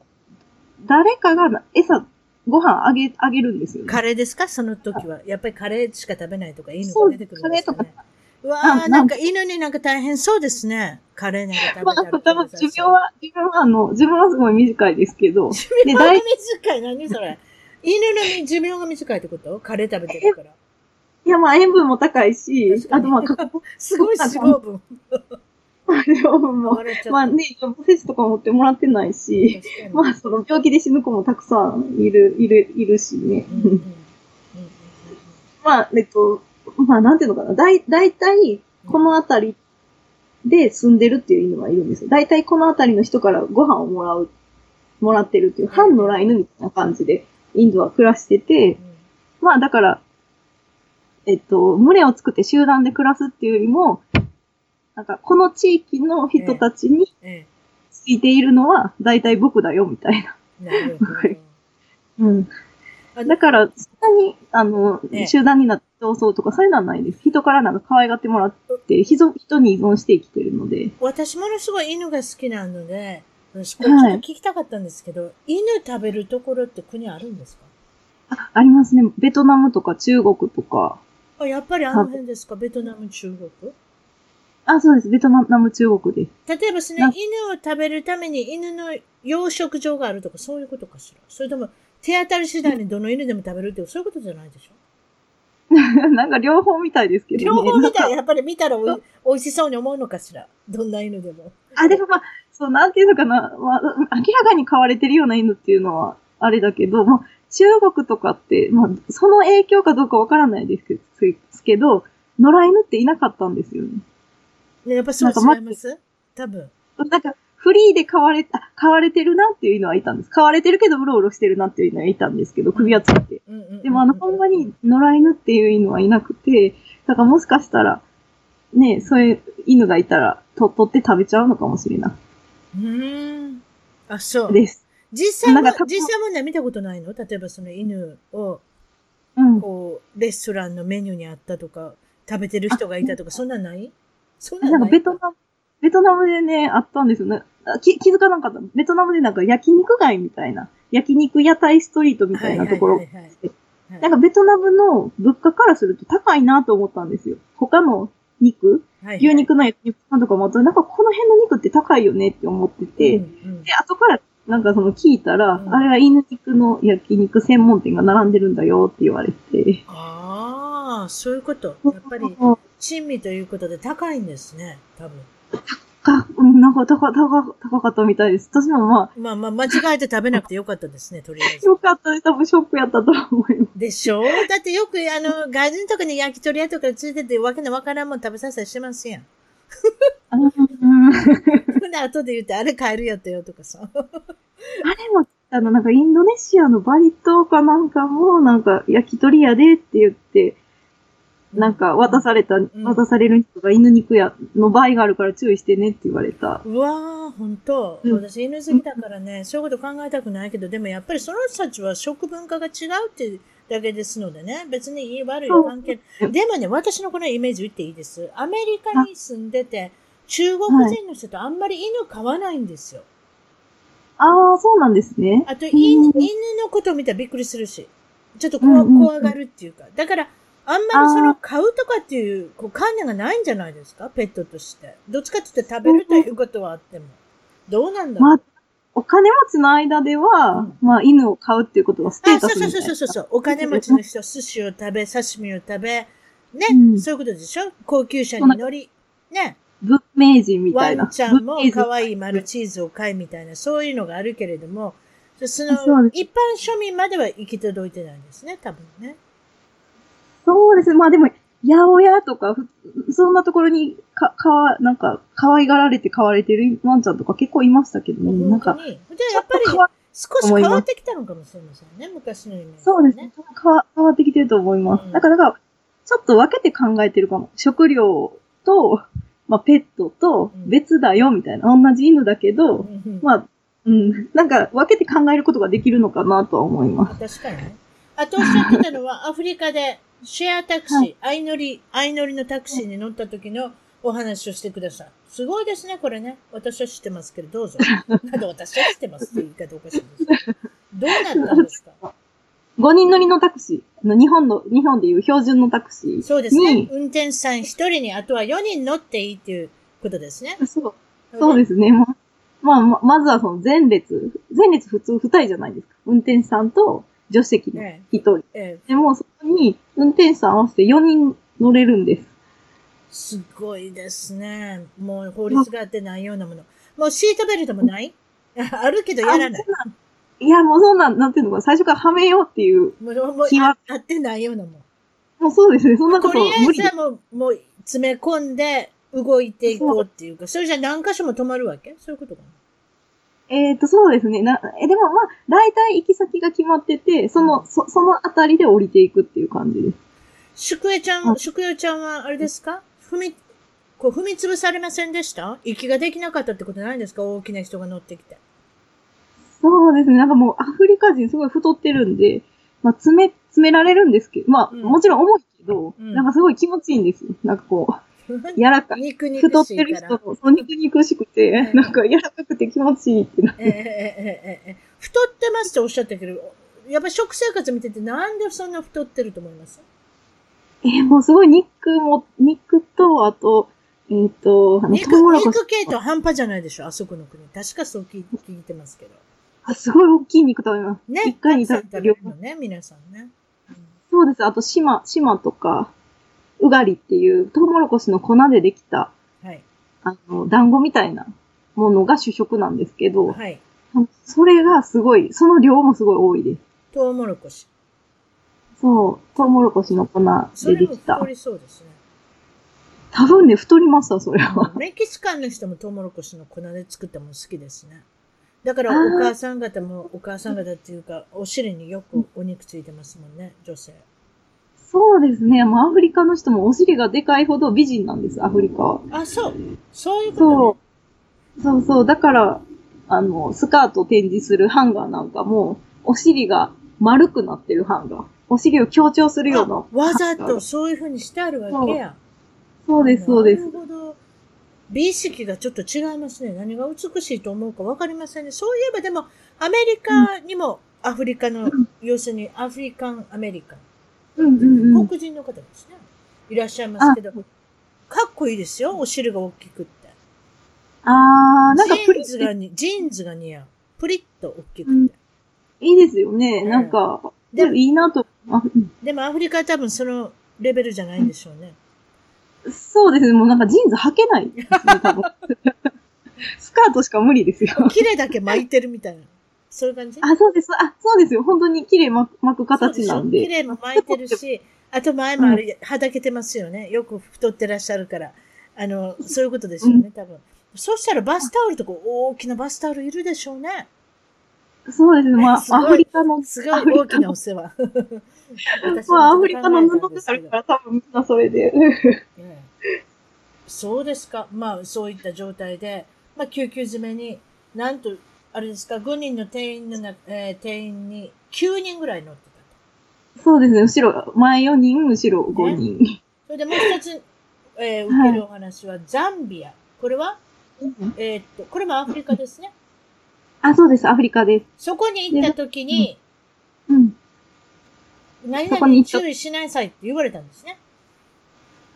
誰かが餌、ご飯あげ、あげるんですよ、ね。カレーですか？その時は。やっぱりカレーしか食べないとか、犬が出てくるんですかカレね。うわー、あななんんか犬になんか大変そうですね。カレーなんか食べまあ、たり多分寿命は、自分はあの、自分はすごい短いですけど、寿命が短い。何それ？犬の寿命が短いってこと？カレー食べてるから。いやまあ塩分も高いしあとまあ、[LAUGHS] すごい脂肪分。も、割れちゃったまあね、予防接種とか持ってもらってないし、まあその病気で死ぬ子もたくさんいる、いる、いるしね。まあ、えっと、まあなんていうのかな。だい、だいたいこの辺りで住んでるっていう犬はいるんですよ。だいたいこの辺りの人からご飯をもらう、もらってるっていう、半野良犬みたいな感じで、インドは暮らしてて、まあだから、えっと、群れを作って集団で暮らすっていうよりも、なんか、この地域の人たちにえついているのは、だいたい僕だよ、みたいな。えなるほど。[LAUGHS] うん。あだから、そんなに、あのええ、集団になって競争とか、そういうのはないです。人からなんか可愛がってもらって、人、人に依存して生きてるので。私ものすごい犬が好きなので、私こはいれちょっと聞きたかったんですけど、犬食べるところって国あるんですか？あ、ありますね。ベトナムとか中国とか。あ、やっぱりあの辺ですか？ベトナム、中国？あ、そうです。ベトナム、中国です。例えばですねな、犬を食べるために犬の養殖場があるとか、そういうことかしら？それとも、手当たり次第にどの犬でも食べるっていう、そういうことじゃないでしょ？[LAUGHS] なんか両方みたいですけどね。両方見たら、なんかやっぱり見たらおい美味しそうに思うのかしら？どんな犬でも。あ、でもまあ、そう、なんていうのかな。まあ、明らかに飼われてるような犬っていうのは、あれだけど、まあ、中国とかって、まあ、その影響かどうかわからないですけど、野良犬っていなかったんですよね。ね、やっぱそうなんか違います？多分。なんか、フリーで飼われ、あ、飼われてるなっていう犬はいたんです。飼われてるけど、うろうろしてるなっていう犬はいたんですけど、首輪つけて。でも、あの、ほんまに野良犬っていう犬はいなくて、だからもしかしたら、ね、そういう犬がいたら、と、取って食べちゃうのかもしれなうーん。あ、そうい。です。実際はなんか、多分実際はね、見たことないの？例えばその犬を、うん。こう、レストランのメニューにあったとか、食べてる人がいたとか、そんなんない？そんなんなんかベトナム、ベトナムでね、あったんですよね。あ気気づかなかった。ベトナムでなんか焼肉街みたいな、焼肉屋台ストリートみたいなところはいはいはいはいはいなんかベトナムの物価からすると高いなと思ったんですよ。他の肉はい牛肉の焼肉屋とかもなんかこの辺の肉って高いよねって思ってて、うんうんで、後からなんかその聞いたら、うんあれは犬肉の焼肉専門店が並んでるんだよって言われて。ああ、そういうこと。やっぱり、珍味ということで高いんですね、多分。か、うんなんか高、高、高かったみたいです。私もままあまあ、間違えて食べなくてよかったですね、とりあえあ、ず。よかったです。多分ショックやったと思います。でしょ？だってよく、あの、外人とかに焼き鳥屋とかついてて、わけのわからんもん食べさせたりしてますやん。[LAUGHS] うんほん。で、後で言って、あれ買えるやったよとかさ。あれも、あの、なん。かインドネシアのバリ島かなん。かも、なん。か焼き鳥屋でって言って、なん。か渡された、ん。渡される人が犬肉屋の場合があるから注意してねって言われた。うわー、ほん。と。私犬好きだからね、そういうこと考えたくないけど、でもやっぱりその人たちは食文化が違うってだけですのでね、別にいい悪い関係。でもね、私のこのイメージ言っていいです。アメリカに住ん。でて、中国人の人とあんまり犬飼わないんですよ。ああ、そうなんですね。あと、犬、うん犬のことを見たらびっくりするし、ちょっと怖,、怖がるっていうか。だから、あんまりその飼うとかっていうこう観念がないんじゃないですか？ペットとして。どっちかって言って食べるということはあっても。どうなんだろう、まあ、お金持ちの間では、うんまあ、犬を飼うっていうことがステあ、ータそうスみたいな。そうそうそうそう。お金持ちの人、寿司を食べ、刺身を食べ、ね、うんそういうことでしょ？高級車に乗り、ね、文明人みたワいな。ンちゃんも可愛い丸チーズを買いみたいな、そういうのがあるけれども、その一般庶民までは行き届いてないんですね、多分ね。そうですね。まあでも、八百屋とか、ふそんなところにか、かわ、なんか、可愛がられて飼われてるワンちゃんとか結構いましたけどね。なんか、本当に。で、やっぱり少し変わってきたのかもしれませんね、昔のイメージ、そうですね。。変わ変わってきてると思います。うんだから、だからちょっと分けて考えてるかも。食料と、まあ、ペットとうん別だよ、みたいな。同じ犬だけど、うんまあ、うん。なんか、分けて考えることができるのかなとは思います。確かにね。あとおっしゃってたのは、[LAUGHS] アフリカでシェアタクシー、は相乗り、相乗りのタクシーに乗った時のお話をしてください。すごいですね、これね。私は知ってますけど、どうぞ。なんで私は知ってますって言い方おかしいです。どうなったんですか？5人乗りのタクシー。日本の、日本でいう標準のタクシー。そうですねに。運転手さん一人に、あとは4人乗っていいっていうことですね。そう。そうですね。まあ、まあ、ままずはその前列。前列普通2人じゃないですか。運転手さんと助手席のね1人。ええでも、そこに運転手さん合わせて4人乗れるんです。すごいですね。もう法律があってないようなもの。もうシートベルトもない？[LAUGHS] あるけどやらない。いや、もうそんなん、なんていうのか、最初からはめようっていう。気はああってないようなもん。もうそうですね。そんなこととりあえ。ずはもう、もう詰め込んで動いていこうっていうか、それじゃ何箇所も止まるわけ？そういうことかな？えっ、と、そうですね。な、え、でもまあ、大体行き先が決まってて、その、そ、そのあたりで降りていくっていう感じです。宿江ちゃん、はい宿江ちゃんはあれですか？踏み、こう踏み潰されませんでした？息ができなかったってことないんですか？大きな人が乗ってきて。そうですね。なんかもうアフリカ人すごい太ってるんで、まあ、詰め、詰められるんですけど、まあ、もちろん重いけど、うん、なんかすごい気持ちいいんですよ。なんかこう、柔らかい。肉肉太ってる人も、そう、肉肉しくて、えー、なんか柔らかくて気持ちいいってなって、えーえー。太ってますっておっしゃったけど、やっぱり食生活見ててなんでそんな太ってると思います？えー、もうすごい肉も、肉と、あと、えっ、ー、と、肉、肉系と半端じゃないでしょ、あそこの国。確かそう聞いてますけど。あ、すごい大きい肉食べます。ね。一回に食べるのね、皆さんね。そうです。あと、島、島とか、うがりっていう、トウモロコシの粉でできた、はい。あの、団子みたいなものが主食なんですけど、はい。それがすごい、その量もすごい多いです。トウモロコシ。そう、トウモロコシの粉でできた太。りそうですね。多分ね、太りますわ、それは。メキシカンの人もトウモロコシの粉で作ったもの好きですね。だからお母さん方も、お母さん方っていうか、お尻によくお肉ついてますもんね、女性。そうですね。もうアフリカの人もお尻がでかいほど美人なんです、アフリカは。あ、そう。そういうことそう。そうそう。だから、あの、スカートを展示するハンガーなんかも、お尻が丸くなってるハンガー。お尻を強調するね。ようなあ。わざとそういう風にしてあるわけや。そうです、そうですな。るほど。美意識がちょっと違いますね。何が美しいと思うかわかりませんね。そういえばでも、アメリカにもアフリカの、うん要するにアフリカンアメリカン、うんうんうん。黒人の方ですね。いらっしゃいますけど、かっこいいですよ。お尻が大きくって。あー、なんかジープリンズがに、ジーンズが似合う。プリッと大きくて。うんいいですよね。うんなんか、ででもいいなと。でもアフリカは多分そのレベルじゃないんでしょうね。そうですね。もうなんかジーンズ履けないですね、[LAUGHS] 多分。スカートしか無理ですよ。きれだけ巻いてるみたいな。そういう感じ？あ、そうです。あ、そうですよ。本当にきれ巻く巻く形なんで。きれも巻いてるし、あと前もあれ、はだけてますよね。よく太ってらっしゃるから。あの、そういうことでしょうね、多分。そしたらバスタオルとか大きなバスタオルいるでしょうね。そうですね。まあ、アフリカの、すごい大きなお世話。[LAUGHS] 私まあ、アフリカの布があるから、多分みんなそれで。[LAUGHS] ええそうですか？まあ、そういった状態で、まあ、救急詰めに、なんと、あれですか、5人の定員のな、えー定員に9人ぐらい乗ってたと。そうですね。後ろ、前4人、後ろ5人。それでもう一つ、えー受けるお話は、ザンビア。これは、えーっと、これもアフリカですね。あ、そうです。アフリカです。そこに行った時に、うん。何そこに行った々注意しなさいって言われたんですね。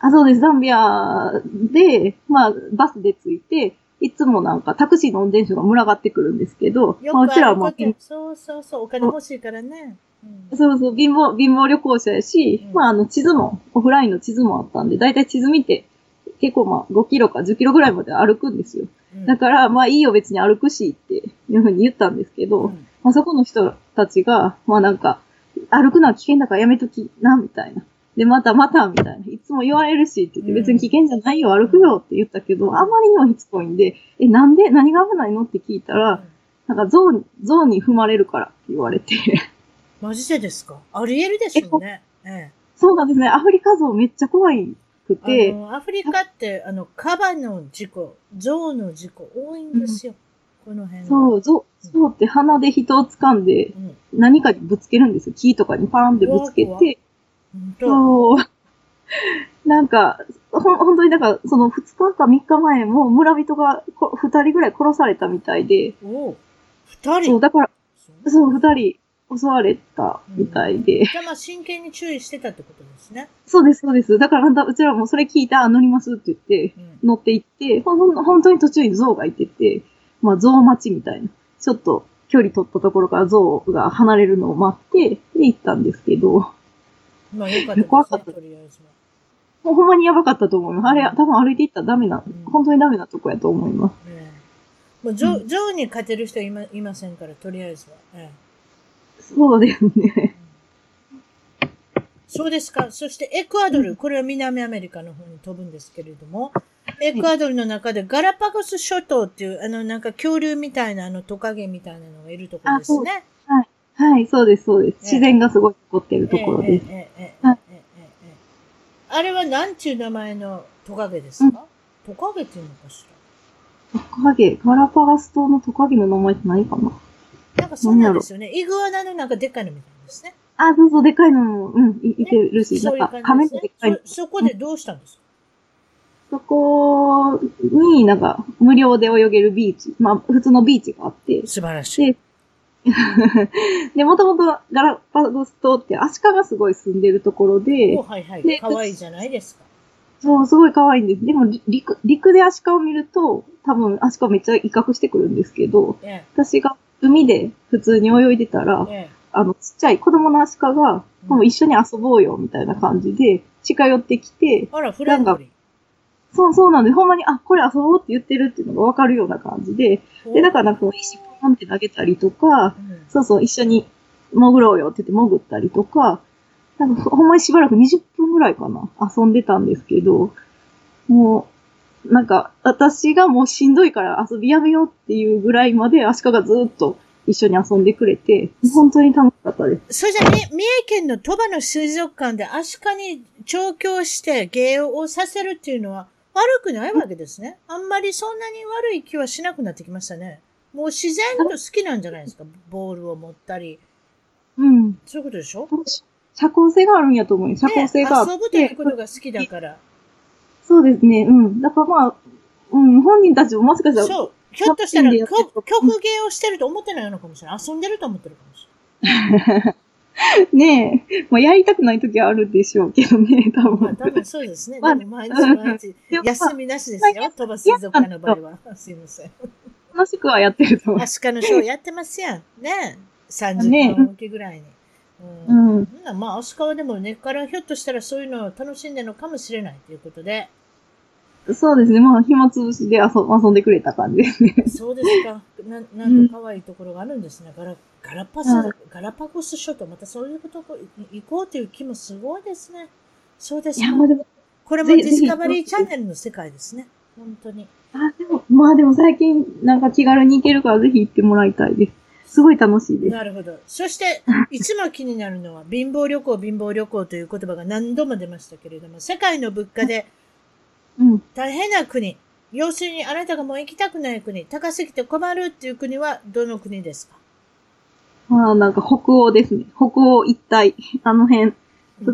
あ、そうです。ザンビアで、まあ、バスで着いて、いつもなんかタクシーの運転手が群がってくるんですけど、よまあ、うくちらはもうそうそうそう、お金欲しいからね。うんそうそう、貧乏、貧乏旅行者やし、うんまあ、あの、地図も、オフラインの地図もあったんで、だいたい地図見て、結構まあ、5キロか10キロぐらいまで歩くんですよ。うんだから、まあ、いいよ別に歩くし、っていうふうに言ったんですけど、うんまあ、そこの人たちが、まあなんか、歩くのは危険だからやめときな、みたいな。で、またまた、みたいな。いつも言われるし、って言って、うん別に危険じゃないよ、歩くよって言ったけど、あまりにもしつこいんで、え、なんで何が危ないのって聞いたら、なんか象に、象に踏まれるからって言われて。マジでですか？あり得るでしょうね。ええ。そうなんですね。アフリカ象めっちゃ怖いくあて、の、アフリカって、あの、カバの事故、象の事故多いんですよ。この辺は。そう、象、象って鼻で人を掴んで、うん。何かにぶつけるんですよ。木とかにパーンってぶつけて。そう。[LAUGHS] なんか、ほん、本当になんか、その2日か3日前も村人がこ2人ぐらい殺されたみたいで、おう二人？そう、だから、そうそう、2人襲われたみたいで、じゃあまあ真剣に注意してたってことですね。そうです、そうです。だからうちらもそれ聞いて、あ、乗りますって言って、うん。乗って行って、ほんほん本当に途中に象がいてて、まあ象待ちみたいな。ちょっと距離取ったところから象が離れるのを待って、で行ったんですけど、まあよかった怖かったとりあえずは。もうほんまにやばかったと思います。あれ、多分歩いて行ったらダメなうん、本当にダメなとこやと思います。ええ。もう、ジョ、ジョーに勝てる人いま、いませんから、とりあえずは。えそうですね。え。そうですか。そして、エクアドル。これは南アメリカの方に飛ぶんですけれども、エクアドルの中でガラパゴス諸島っていう、あの、なんか恐竜みたいな、あの、トカゲみたいなのがいるところですね。はい、そうです、そうです。自然がすごい残ってるところです。あれはなんちゅう名前のトカゲですか、うん、トカゲっていうのかしら？トカゲ、ガラパガス島のトカゲの名前ってないかななんかそうなんですよね。イグアナのなんかでっかいのみたいですね。あ、そうそう、でっかいのも、うん、い,、いてるし、ね、なんか、亀のでっかいの、そ。そこでどうしたんですか、そこになんか無料で泳げるビーチ、まあ普通のビーチがあって。素晴らしい。で、[LAUGHS] で、もともとガラパゴス島ってアシカがすごい住んでるところでお、はいはい。でかわいいじゃないですか。そう、すごい可愛いんです。でも、り陸、陸でアシカを見ると、多分アシカめっちゃ威嚇してくるんですけど、え私が海で普通に泳いでたらえ、、えあの、ちっちゃい子供のアシカが、もう一緒に遊ぼうよ、みたいな感じで、近寄ってきてえ、あら、フレンドリそうそうなんで、ほんまに、あ、これ遊ぼうって言ってるっていうのがわかるような感じで、ー。で、だからなんか石ポンって投げたりとか、うんそうそう、一緒に潜ろうよって言って潜ったりとか、なんかほんまにしばらく20分ぐらいかな、遊んでたんですけど、もう、なんか、私がもうしんどいから遊びやめようっていうぐらいまでアシカがずっと一緒に遊んでくれて、本当に楽しかったです。それじゃ、み三重県の鳥羽の水族館でアシカに調教して芸をさせるっていうのは悪くないわけですね。あんまりそんなに悪い気はしなくなってきましたね。もう自然と好きなんじゃないですか？ボールを持ったり。うん。そういうことでしょ？社交性があるんやと思うよ。社交性があって。ね、遊ぶということが好きだから。そうですね、うん。だからまあ、うん、本人たちももしかしたら、そう。ひょっとしたら曲芸をしてると思ってないのかもしれない。遊んでると思ってるかもしれない。[LAUGHS] ねえ、まあやりたくない時はあるでしょうけどね、多まあ、分。多分そうですね。まあ毎日毎日休みなしですよ。鳥羽水族館の場合は。すいません。楽しくはやってると思アシカのショーやってますやん。ね30ね分おきぐらいに。う。うん。うん。まあ、アシカはでも根っからひょっとしたらそういうのを楽しんでるのかもしれないということで。そうですね。まあ、暇つぶしで遊 [LAUGHS] 遊んでくれた感じですね。そうですか。ななんと可愛いところがあるんですね。ガラガラパス、はいガラパゴス諸島、またそういうとこ行こうという気もすごいですね。そうですかいや、。まあでも、これもディスカバリーチャンネルの世界ですね。本当に。あ、でも、まあでも最近なんか気軽に行けるからぜひ行ってもらいたいです。すごい楽しいです。なるほど。そして、いつも気になるのは、貧乏旅行、貧乏旅行という言葉が何度も出ましたけれども、世界の物価でうん。大変な国、要するにあなたがもう行きたくない国、高すぎて困るっていう国はどの国ですか？まあ、なんか北欧ですね。北欧一帯。あの辺。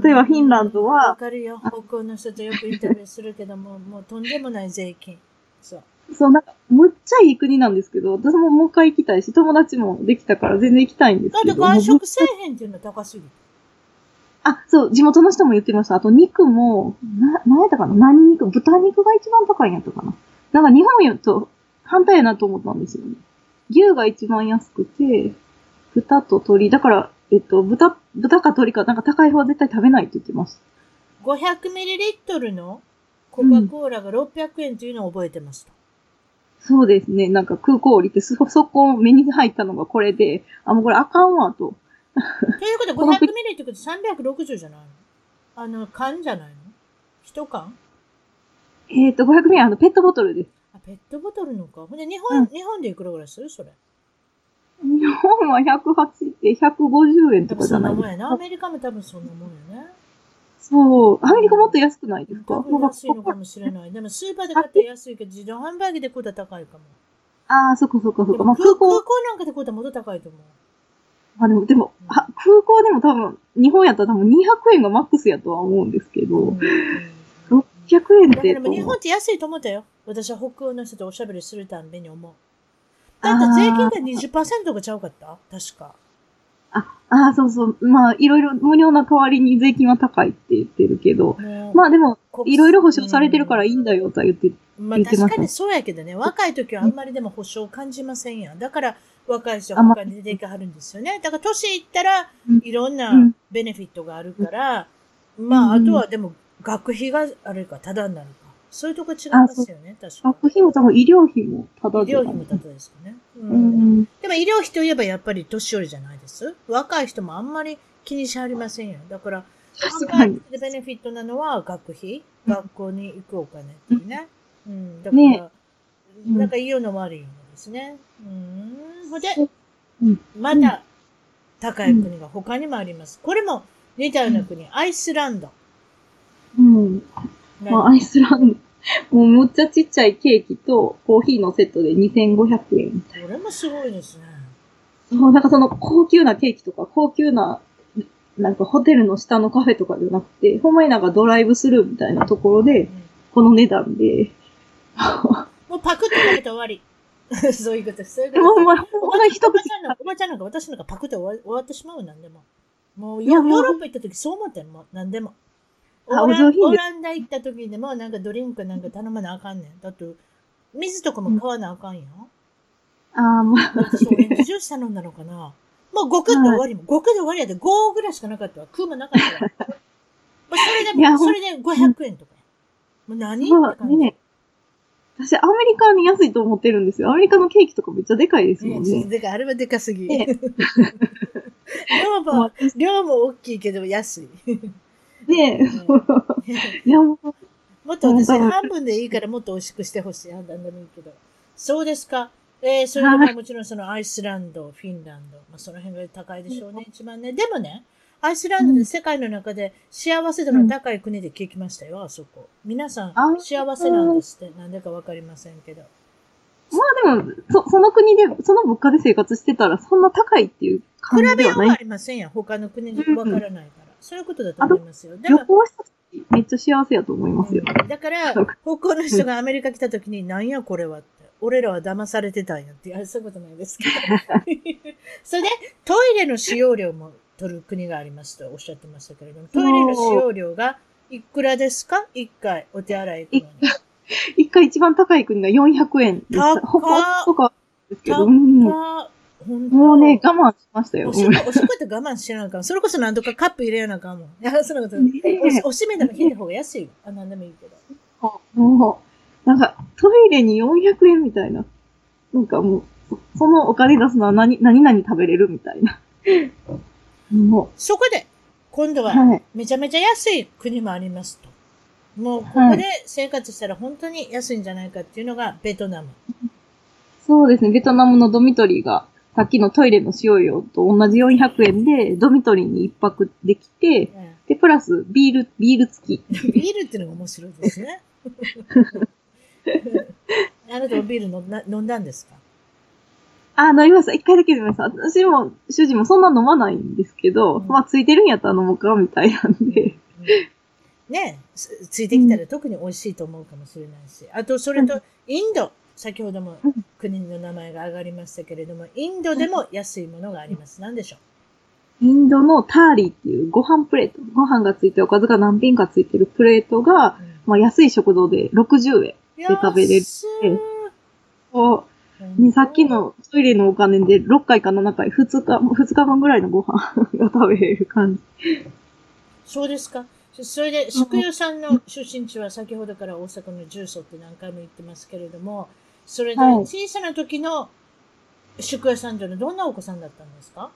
例えばフィンランドはわかるよ。北欧の人とよくインタビューするけども、もうとんでもない税金。そう。そう、なんか、むっちゃいい国なんですけど、私ももう一回行きたいし、友達もできたから全然行きたいんですだってけど。外食せえへんっていうのは高すぎる。あ、そう、地元の人も言ってました。あと肉も、な、何やったかな？何肉？豚肉が一番高いんやったかな？なんか日本と反対やなと思ったんですよね。牛が一番安くて、豚と鶏。だから、えっと、豚、豚か鶏か、なんか高い方は絶対食べないって言ってます。500ml のコカ・コーラが600円というのを覚えてました。そうですね。なんか空港降りて、そ、そこ目に入ったのがこれで、あ、もうこれあかんわ、と。[LAUGHS] ということは 500ml ってこと360じゃないの？あの、缶じゃないの？一缶？えっ、と、500円、あの、ペットボトルです。あ、ペットボトルのか。ほんで、日本、うん日本でいくらぐらいする？それ。日本は108え150円とかじゃなですか。ないもんやな。アメリカも多分そんなもんよね。そう。アメリカもっと安くないですか？安いのかもしれない。でもスーパーで買ったら安いけど、自動販売機で買ったら高いかも。ああ、そっかそっかそっか。まあ空空港、空港なんかで買ったらもっと高いと思う。あでも、でも、は空港でも多分、日本やったら多分200円がマックスやとは思うんですけど、うん600円ってだからもう日本って安いと思ったよ。私は北欧の人とおしゃべりするたんびに思う。だって税金が20%がちゃうかった？確か。ああ、そうそう。まあ、いろいろ無料な代わりに税金は高いって言ってるけど、もうまあでも、国いろいろ保証されてるからいいんだよとは言って、まあ言ってました確かにそうやけどね、若い時はあんまりでも保証を感じませんやん。だから若い人はあま他に出ていかはるんですよね。だから年いったらうんいろんなうんベネフィットがあるから、まああうんとはでも学費があれか、ただになるか。そういうとこ違いますよね、確か学費も多分医療費もただ医で。療費もただですかね。ううんん。でも医療費といえばやっぱり年寄りじゃないです？若い人もあんまり気にしはりませんよ。だから、確かに。でベネフィットなのは学費、学校に行くお金っていうね。うん。だから、ねうんなんかいうな悪いようですね。うん。ほんで、うんまた高い国が他にもあります。これも似たような国、アイスランド。うん。まあ、アイスランド。[LAUGHS] もうむっちゃちっちゃいケーキとコーヒーのセットで2500円。これもすごいですね。そう、なんかその高級なケーキとか高級な、なんかホテルの下のカフェとかじゃなくて、ほんまになんかドライブスルーみたいなところで、うんこの値段で。[LAUGHS] もうパクって食べて終わり。[LAUGHS] そういうこと、そういうこと。ほんま、ほんまに一口おばちゃんなんか、おばちゃんなんか私なんかパクって終わ終わってしまうなんでも。もうヨーロッパ行った時そう思ってんもうなんでも。あオランお上品ですオランダ行った時でもなんかドリンクなんか頼まなあかんねん。だって、水とかも買わなあかんよ。ああ、まあ、私オレンジジュース頼んだのかな。もう5くって終わりも、5くで終わりやで5ぐらいしかなかったわ。食うもなかったわ。まあそれでも、それで500円とかや。もう何まあって感じ。ね。私、アメリカに安いと思ってるんですよ。アメリカのケーキとかめっちゃでかいですもんね。でかい、あれはでかすぎ。ね [LAUGHS] 量も、[LAUGHS] 量も大きいけど安い。ねいや、もう、もっと私、半分でいいからもっと美味しくしてほしい。あんなんでもいいけど。そうですか？えー、それでまあもちろんそのアイスランド、フィンランド、まあその辺が高いでしょうね、一番ね。でもね、アイスランドで世界の中で幸せ度の高い国で聞きましたよ、あそこ。皆さんあ幸せなんですって。なんでかわかりませんけど。まあでも、そ、その国で、その物価で生活してたら、そんな高いっていう比感じべようがあではない。りませんやん。他の国でわからないから。そういうことだと思いますよ。でも、旅行した時、めっちゃ幸せやと思いますよ。だから、北欧の人がアメリカ来た時に、なんやこれはって。俺らは騙されてたんやって。いや、そういうことないですけど。[LAUGHS] それで、トイレの使用料も取る国がありますとおっしゃってましたけれども、トイレの使用料がいくらですか？一回お手洗い行くのに。[LAUGHS] 一回一番高い国が400円でした。高っ他とかですけど、高っもうね、我慢しましたよ。おしめ、おしめって我慢しなあかん。それこそなんとかカップ入れやなあかんもん。いや、そんなことない。ねおおしめでも引いた方が安いよ。あ、なんでもいいけど。もう、なんか、トイレに400円みたいな。なんかもう、そそのお金出すのは何、何々食べれるみたいな。もそこで、今度う、は、はい。めちゃめちゃ安い国もありますと。もう、ここで生活したら本当に安いんじゃないかっていうのがベトナム。そうですね、ベトナムのドミトリーがさっきのトイレの使用料と同じ400円で、ドミトリーに一泊できて、えで、プラスビール、ビール付き。えビールっていうのが面白いですね。[LAUGHS] あなたもビール飲んだ飲んだんですか？あ、飲みました。一回だけ飲みました。私も、主人もそんな飲まないんですけど、うんまあ、ついてるんやったら飲もうか、みたいなんで。ねつついてきたら特に美味しいと思うかもしれないし。あと、それと、インド。先ほどもうん国の名前が上がりましたけれども、インドでも安いものがあります。何でしょインドのターリーっていうご飯プレート。ご飯がついておかずが何品かついてるプレートが、う、まあ、安い食堂で60円。で食べれるさっきのトイレのお金で6回か7回、2日、2日間ぐらいのご飯が食べれる感じ。そうですか。そそれで、宿代さんの出身地は先ほどから大阪の重曹って何回も言ってますけれども、それではい小さな時の宿代さんというのはどんなお子さんだったんですか？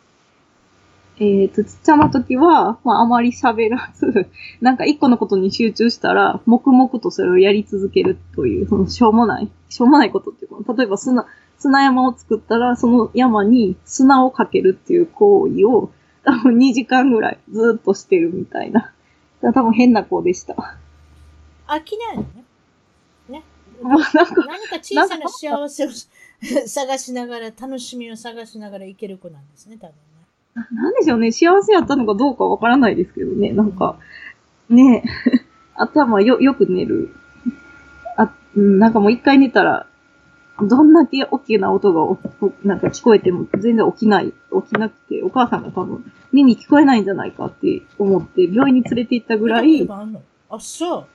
えっ、と、ちっちゃな時は、まあ、あまり喋らず、[LAUGHS] なんか一個のことに集中したら、黙々とそれをやり続けるという、その、しょうもない、しょうもないことっていうか、例えば砂、砂山を作ったら、その山に砂をかけるっていう行為を、多分2時間ぐらいずっとしてるみたいな。多分変な子でした。飽きないのね。もうなんか、何か小さな幸せを探しながら、楽しみを探しながらいける子なんですね、多分ね。なんでしょうね、幸せやったのかどうかわからないですけどね、なんか、ねえ、頭よ、よく寝る。あ、なんかもう一回寝たら、どんだけ大きな音がおなんか聞こえても全然起きない、起きなくて、お母さんが多分耳聞こえないんじゃないかって思って病院に連れて行ったぐらい、ああ、そう。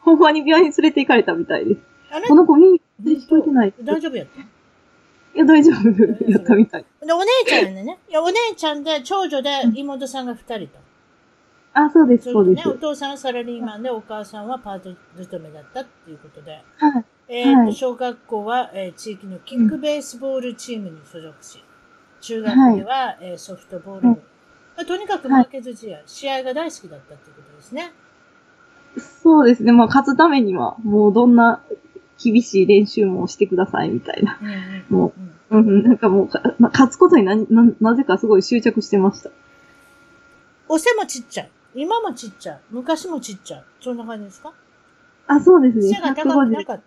ほんまに病院に連れて行かれたみたいです。あれ？この子耳聞こえてない。い大丈夫やった？や、大丈夫やったみたい。で、お姉ちゃんでね。[LAUGHS] いや、お姉ちゃんで、長女で妹さんが二人と。あ、そうです、そうです。お父さんはサラリーマンで、お母さんはパート勤めだったっていうことで。はい。えーとはい小学校は、えー地域のキックベースボールチームに所属し、中学では、えーソフトボール部。はいまあとにかく負けず試合、試合が大好きだったっていうことですね。そうですね。まあ、勝つためには、もうどんな厳しい練習もしてくださいみたいな。もうんうん、なんかもうか、まあ勝つことになななぜかすごい執着してました。お背もちっちゃい。今もちっちゃい。昔もちっちゃい。そんな感じですか？あ、そうですね。背が高くな150。かっ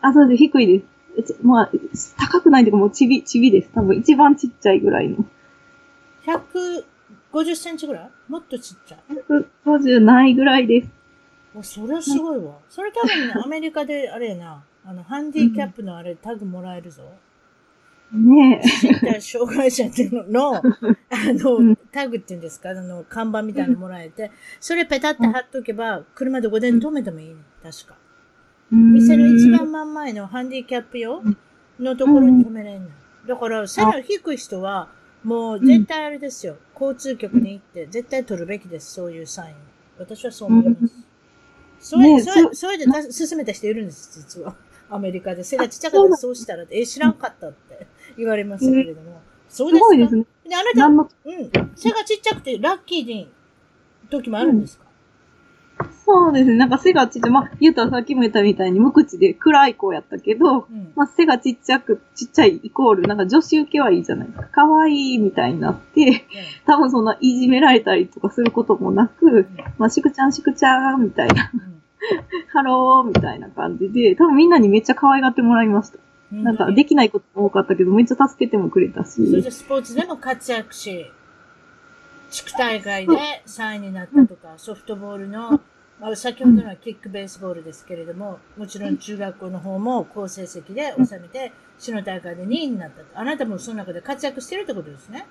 た？あ、そうです。低いです。ちまあ、高くないというかもうちび、ちびです。多分一番ちっちゃいぐらいの。150センチぐらい？もっとちっちゃい。150ないぐらいです。おそれはすごいわ。それ多分ね、アメリカであれやな、あの、ハンディキャップのあれ、タグもらえるぞ。ね身体障害者っていうのの、[LAUGHS] あの、うんタグっていうんですか、あの、看板みたいなのもらえて、それペタって貼っとけば、車どこで止めてもいいね、確か。え。店の一うん番真ん前のハンディキャップ用のところに止めれんの。だから、背の低い人は、もう絶対あれですよ。交通局に行って、絶対取るべきです、そういうサイン。私はそう思います。それ、ねそれ、そうそれでた進めた人いるんです、実は。[LAUGHS] アメリカで。背がちっちゃかったらそうしたらえ、知らんかったって言われましたけれども。そうすですか？ごいですね。で、あなた、うん。背がちっちゃくてラッキーに時もあるんですか、そうですね。なんか背がちっちゃい。まあ、言ったらさっきも言ったみたいに無口で暗い子やったけど、うん、まあ、背がちっちゃく、ちっちゃいイコール、なんか女子受けはいいじゃないですか。可愛いみたいになって、多分そんないじめられたりとかすることもなく、まあ、しくちゃんしくちゃんみたいな、うんうん [LAUGHS] ハローみたいな感じで、多分みんなにめっちゃ可愛がってもらいました。うんなんかできないことも多かったけど、めっちゃ助けてもくれたし。それでスポーツでも活躍し、地区大会で3位になったとか、ソフトボールの、まあ、先ほどのはキックベースボールですけれども、もちろん中学校の方も好成績で収めて、市の大会で2位になったと。あなたもその中で活躍してるってことですね？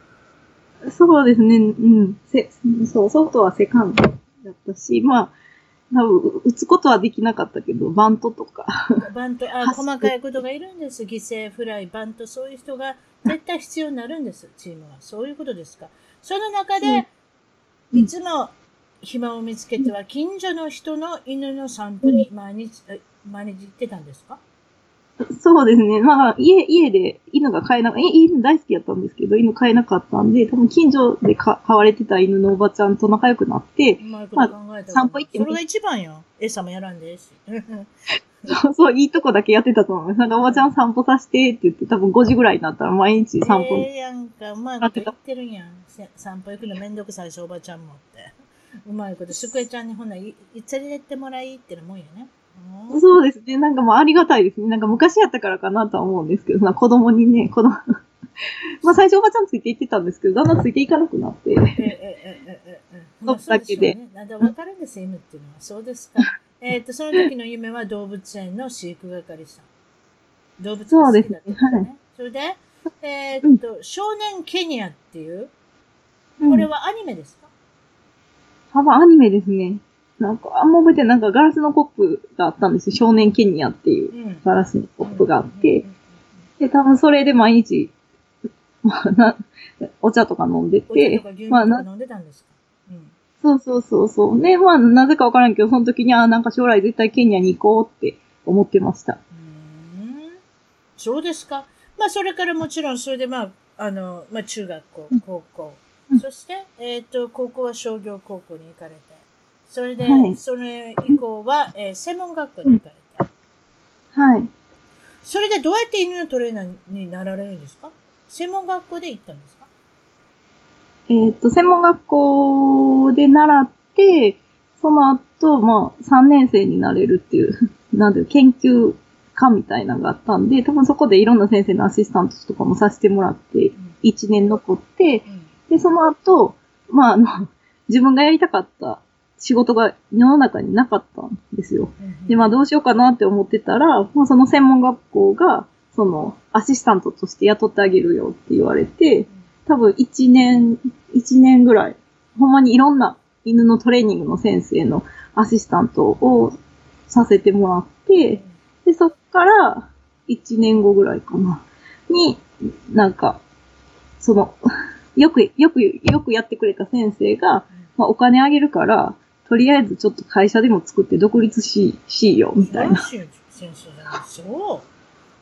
そうですね、うん。せそう、ソフトはセカンドだったし、まあ、多分、打つことはできなかったけど、バントとか。バント、あ、走細かいことがいるんです。犠牲フライ、バント、そういう人が絶対必要になるんです、チームは。そういうことですか。その中で、うんいつも暇を見つけては、近所の人の犬の散歩に毎日、え毎日行ってたんですか？[LAUGHS] そうですね。まあ、家、家で犬が飼えなかった、犬大好きやったんですけど、犬飼えなかったんで、多分近所でか飼われてた犬のおばちゃんと仲良くなってう、まいこと考えたら、散歩行ってもそれが一番よ。餌もやらんでええし。そう、そう、いいとこだけやってたと思います。なんかおばちゃん散歩させてって言って、多分5時ぐらいになったら毎日散歩。ええやんか、うまいこと言ってるやん。せ散歩行くのめんどくさいし、おばちゃんもって。うまいこと、すくえちゃんにほんならい、いつ連れてってもらいってのもんやね。そうですね。なんかもうありがたいですね。なんか昔やったからかなとは思うんですけど、子供にね、子供 [LAUGHS] まあ最初おばちゃんついていってたんですけど、だんだんついていかなくなって。ええええええ。[LAUGHS] まあ、そうだけで。なんだわかるんです、犬っていうのは。そうですか。[LAUGHS] えっと、その時の夢は動物園の飼育係さん。動物園ね。そうですね。はい、それで、えー、っと、うん、少年ケニアっていう、これはアニメですか、うん、多分アニメですね。なんか、あんま覚えてない。なんかガラスのコップがあったんですよ。少年ケニアっていううん。ガラスのコップがあってで、多分それで毎日、まあ、な、お茶とか飲んでお茶てとか牛乳、まあか飲んでたんですか、うんそうそうそうそう。で、まあ、なぜかわからんけど、その時に、あなんか将来絶対ケニアに行こうって思ってました。うーんそうですか。まあ、それからもちろん、それでまあ、あの、まあ、中学校、高校う。んそして、えっ、と、高校は商業高校に行かれて、それで、はい。それ以降は、えー専門学校に行かれて、はい。それでどうやって犬のトレーナーになられるんですか？専門学校で行ったんですか？えっ、と、専門学校で習って、その後、まあ、3年生になれるっていう、[LAUGHS] なんていう、研究科みたいなのがあったんで、多分そこでいろんな先生のアシスタントとかもさせてもらって、1年残って、うん。で、その後、まあ、あの、自分がやりたかった仕事が世の中になかったんですよ。うんで、まあどうしようかなって思ってたら、まあその専門学校が、その、アシスタントとして雇ってあげるよって言われて、多分1年、1年ぐらい、ほんまにいろんな犬のトレーニングの先生のアシスタントをさせてもらって、で、そっから1年後ぐらいかな、に、なんか、その、よく、よく、よくやってくれた先生が、まあお金あげるから、とりあえずちょっと会社でも作って独立し、しよう、みたいな。そう。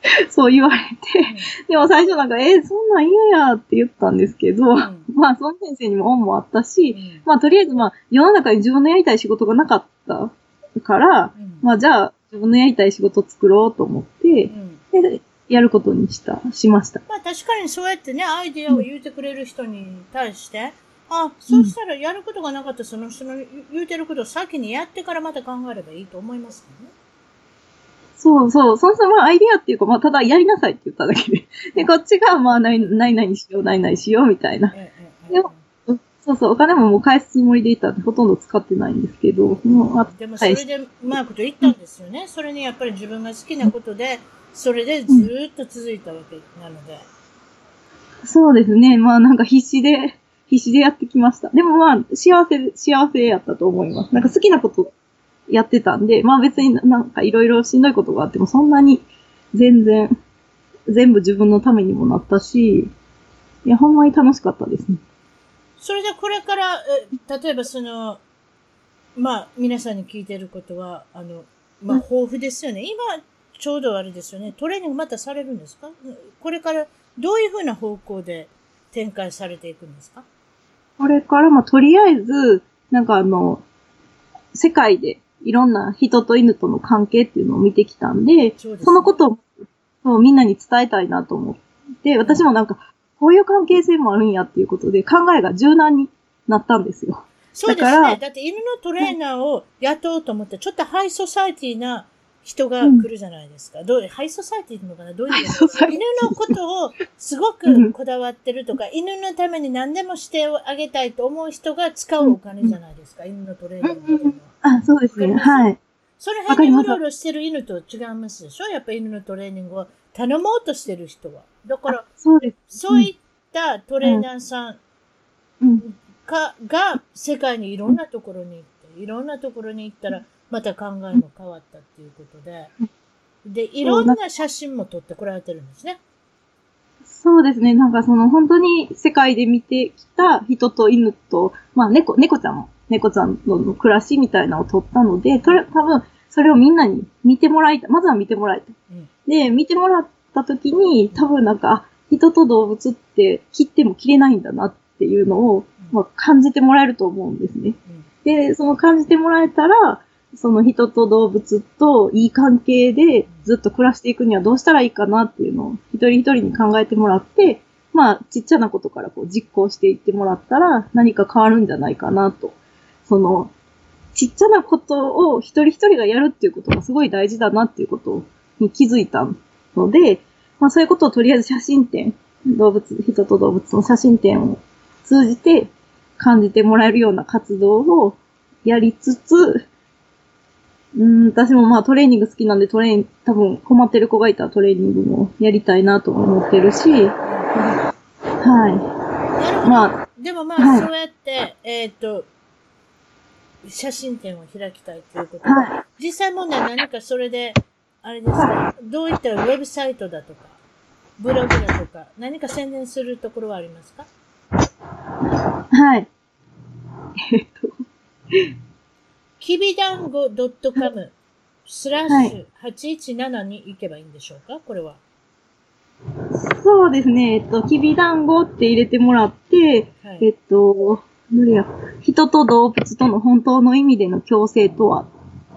[LAUGHS] そう言われて、でも最初なんか、えーそんなん嫌やって言ったんですけど、うん [LAUGHS] まあその先生にも恩もあったし、うんまあとりあえずまあ世の中に自分のやりたい仕事がなかったから、うんまあじゃあ自分のやりたい仕事を作ろうと思ってう、んで、やることにした、しました。まあ確かにそうやってね、アイディアを言うてくれる人に対して、あ、そうしたらやることがなかったその人の言うてることを先にやってからまた考えればいいと思いますけどね。そうそう。そもそもまあアイディアっていうか、まあただやりなさいって言っただけで。で、こっちがまあない、ないないしよう、ないないしようみたいな。でもそうそう、お金ももう返すつもりでいたんで、ほとんど使ってないんですけど、もう、あでもそれでうまいこと言ったんですよね。それにやっぱり自分が好きなことで、それでずーっと続いたわけなので。そうですね。まあなんか必死で、必死でやってきました。でもまあ幸せ、幸せやったと思います。なんか好きなことやってたんで、まあ別になんかいろいろしんどいことがあってもそんなに全然、全部自分のためにもなったし、いや、ほんまに楽しかったですね。それでこれから、え例えばその、まあ皆さんに聞いてることは、あの、まあうん豊富ですよね。今、ちょうどあれですよね。トレーニングまたされるんですか？これからどういうふうな方向で展開されていくんですか？これからまあとりあえず、なんかあの、世界でいろんな人と犬との関係っていうのを見てきたんで、そねそのことをみんなに伝えたいなと思って、私もなんか、こういう関係性もあるんやっていうことで考えが柔軟になったんですよ。そうですね。だって犬のトレーナーを雇おうと思って、ちょっとハイソサエティな人が来るじゃないですか。どうハイソサエティっていうのかなどういうハイソサエティ [LAUGHS] 犬のことをすごうんくこだわってるとか、犬のために何でもしてあげたいと思う人が使うお金じゃないですか。犬のトレーナーっていうのは。あ、そうですね。はい。その辺にうろうろしてる犬と違いますでしょ？やっぱ犬のトレーニングを頼もうとしてる人は。だから、そうです。そういったトレーナーさんうん。か、が世界にいろんなところに行って、いろんなところに行ったら、また考えも変わったっていうことで、で、いろんな写真も撮ってこられてるんですね。そうですね。なんかその本当に世界で見てきた人と犬と、まあ猫、猫ちゃんも、猫ちゃんの暮らしみたいなのを撮ったので、とれ多分それをみんなに見てもらいたい。まずは見てもらいたい。うんで、見てもらった時に、多分なんか、あ人と動物って切っても切れないんだなっていうのを、まあ、感じてもらえると思うんですね。うんで、その感じてもらえたら、その人と動物といい関係でずっと暮らしていくにはどうしたらいいかなっていうのを一人一人に考えてもらって、まあ、ちっちゃなことからこう実行していってもらったら何か変わるんじゃないかなと。その、ちっちゃなことを一人一人がやるっていうことがすごい大事だなっていうことに気づいたので、まあそういうことをとりあえず写真展、動物、人と動物の写真展を通じて感じてもらえるような活動をやりつつ、うん、私もまあトレーニング好きなんでトレーニング、多分困ってる子がいたらトレーニングもやりたいなと思ってるし、はなるほい。ど。まあ、でもまあ、はいそうやって、えっ、と、写真展を開きたいということで、は実際問題何かそれで、あれですか、どういったウェブサイトだとか、ブログだとか、何か宣伝するところはありますか？はい。[LAUGHS] えっと、きびだんご .com スラッシュ817に行けばいいんでしょうか？これは。そうですね、えっと、きびだんごって入れてもらって、はい。えっと、や、人と動物との本当の意味での共生とは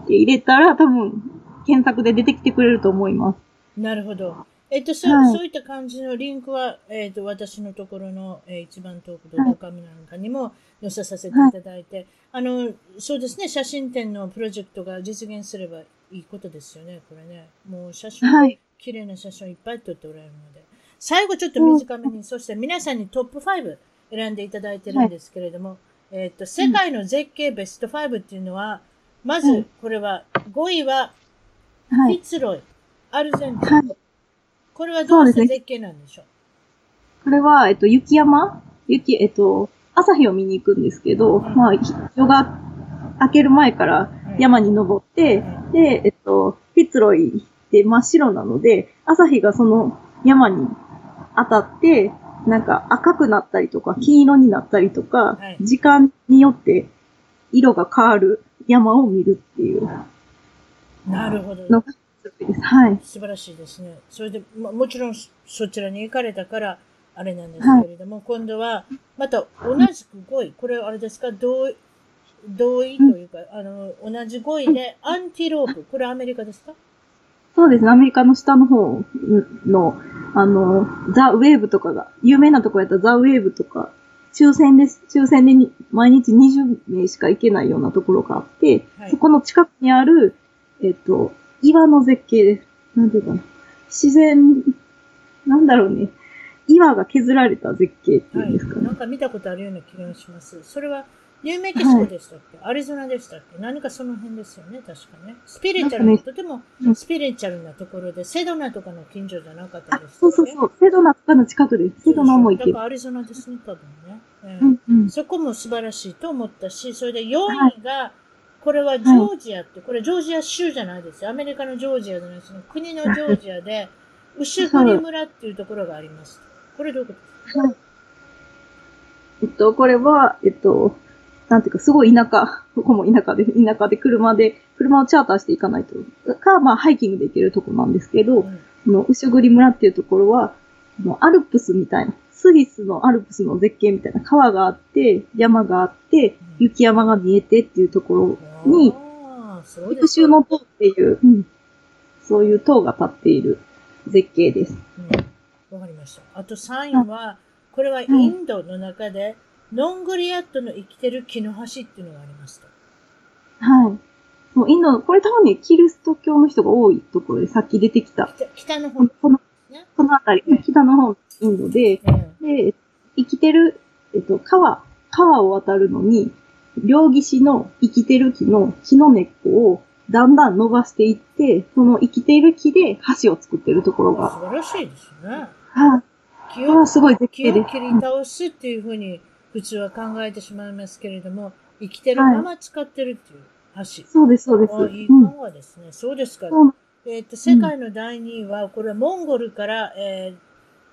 って入れたら多分検索で出てきてくれると思います。なるほど。えっと、そはいそういった感じのリンクは、えっと、私のところの、えー一番トークドットカムなんかにも載せさせていただいて、あの、そうですね、写真展のプロジェクトが実現すればいいことですよね、これね。もう写真、はい綺麗な写真をいっぱい撮っておられるので。最後ちょっと短めに、そして皆さんにトップ5選んでいただいてるんですけれども、えっと、世界の絶景ベスト5っていうのは、まずはい、これは、5位は、フィはい。ツロイ、アルゼンチン。はい。これはどうしそうですねた絶景なんでしょう？これは、えっと、雪山？雪、えっと、朝日を見に行くんですけど、まあ、夜が明ける前から山に登って、で、えっと、フィツロイって真っ白なので、朝日がその山に当たって、なんか赤くなったりとか、金色になったりとか、はい。時間によって色が変わる山を見るっていう。なるほど。はい。素晴らしいですね。それで、ま、もちろんそそちらに行かれたから、あれなんですけれども、今度は、また同じく5位。これはあれですか？同意、同意というか、あの、同じ5位で、アンティロープ。これアメリカですか？そうですね。アメリカの下の方の、あの、ザ・ウェーブとかが、有名なとこやったらザ・ウェーブとか、抽選です。抽選でに毎日20名しか行けないようなところがあって、はいそこの近くにある、えっと、岩の絶景です。なんていうかな。自然、なんだろうね。岩が削られた絶景っていはい。うんですかね。なんか見たことあるような気がします。それは、ニューメキシコでしたっけ、アリゾナでしたっけ？何かその辺ですよね、確かね。スピリチュアルな、なんかとてもうんスピリチュアルなところで、セドナとかの近所じゃなかったあです、そうそうそう。セドナとかの近くです。セドナも行けるだから。アリゾナですね、多分ね。ええうんうん。そこも素晴らしいと思ったし、それで4位が、これはジョージアって、これジョージア州じゃないですよ。アメリカのジョージアじゃない。ですね。国のジョージアで、牛栗村っていうところがあります。これどういうことですか？えっと、これは、えっと、なんていうか、すごい田舎、ここも田舎で、田舎で車で、車をチャーターしていかないと、か、まあ、ハイキングで行けるとこなんですけど、うんこの、牛栗村っていうところは、アルプスみたいな、スイスのアルプスの絶景みたいな川があって、山があって、雪山が見えてっていうところに、ああ、そうです陸州の塔っていう、うんそういう塔が立っている絶景です。うんわかりました。あと3位は、これはインドの中で、ノングリアットの生きてる木の橋っていうのがありますと。はい。もうインドの、これ多分ね、キリスト教の人が多いところで、さっき出てきた、北北の方このね。この辺り、北の方のインドで、えで、生きてる、えっと、川、川を渡るのに、両岸の生きてる木の木の根っこをだんだん伸ばしていって、その生きている木で橋を作ってるところが、素晴らしいですね。はい、木をすごい絶木景でを切り倒すっていうふうに普通は考えてしまいますけれども、生きてるまま使ってるっていう橋。そうです、そうです。あいいうん。考えですね。そうですか。えっ、と、世界の第2位は、これはモンゴルから、えー、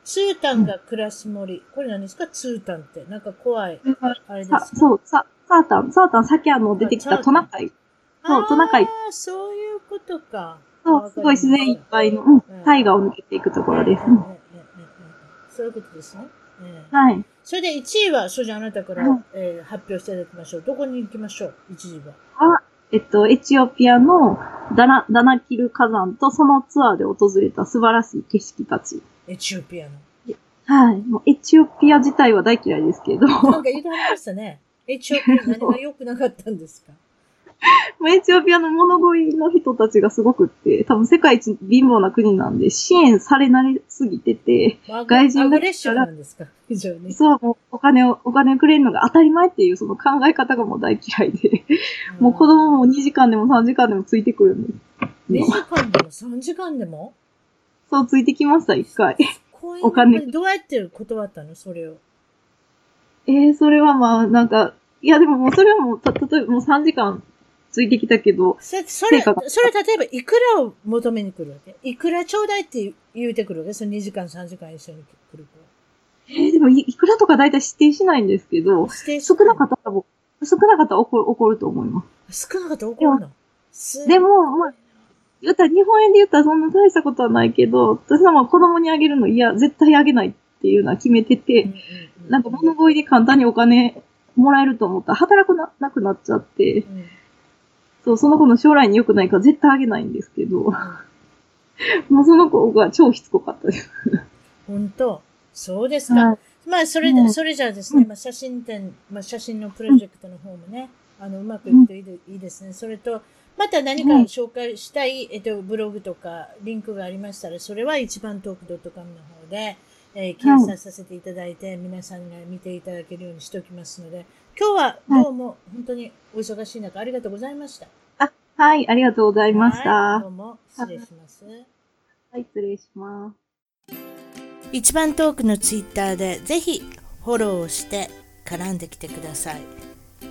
ツータンが暮らす森。これ何ですか？ツータンって。なんか怖い。あれですかそう、サ、ータン。サータン、さっきあの、出てきたトナカイ。そう、トナカイ。ああ、そういうことか。そう、すごい自然いっぱいの、うん、大河を抜けていくところです。そういうことですね。はい。それで1位は、所長あなたから、え発表していただきましょう。どこに行きましょう ?1 位は。あ、えっと、エチオピアのダナダナキル火山とそのツアーで訪れた素晴らしい景色たち。エチオピアの。はい。もうエチオピア自体は大嫌いですけど、なんか言ってましたね。エチオピア何が良くなかったんですか？[LAUGHS] もうエチオピアの物乞いの人たちがすごくって、多分世界一貧乏な国なんで支援されなりすぎてて、外人だったらアグレッシブなんですか？非常に。そう、もうお金を、お金をくれるのが当たり前っていうその考え方がもう大嫌いで、もう子供も2時間でも3時間でもついてくるんです。2時間でも？3時間でも？そう、ついてきました、一回。お金どうやって断ったのそれを？えー、それはまあ、なんか、いやでももうそれはもう、た、例えばもう3時間ついてきたけど、それ、それ、それ例えばいくらを求めに来るわけ？いくらちょうだいって言うてくるわけ？その2時間3時間一緒に来るえー、でもいいくらとか大体指定しないんですけど子。、指定少なかったら少なかったら怒る、怒ると思います。少なかったら怒るの？すでも、まあ、言ったら日本円で言ったらそんな大したことはないけど、私はまあ子供にあげるの、いや、絶対あげないっていうのは決めてて、なんか物乞いで簡単にお金もらえると思ったら働くななくなっちゃって、うん。そう、その子の将来に良くないから絶対あげないんですけど、もうその子が超しつこかったです。本当？そうですか。はい。まあ、それで、うん。それじゃあですね、まあ、写真展、まあ、写真のプロジェクトの方もね、あの、うまくいくといいで,、いいですね。それと、また何かうん紹介したい、えっと、ブログとか、リンクがありましたら、それは一番トーク .com の方で、えー掲載させていただいて、皆さんが見ていただけるようにしておきますので、今日はどうも本当にお忙しい中、ありがとうございました。あ、はい、ありがとうございました。はい、どはうも失礼します。い、失礼します。一番トークのツイッターでぜひフォローをして絡んできてください。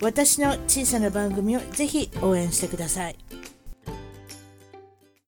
私の小さな番組をぜひ応援してください。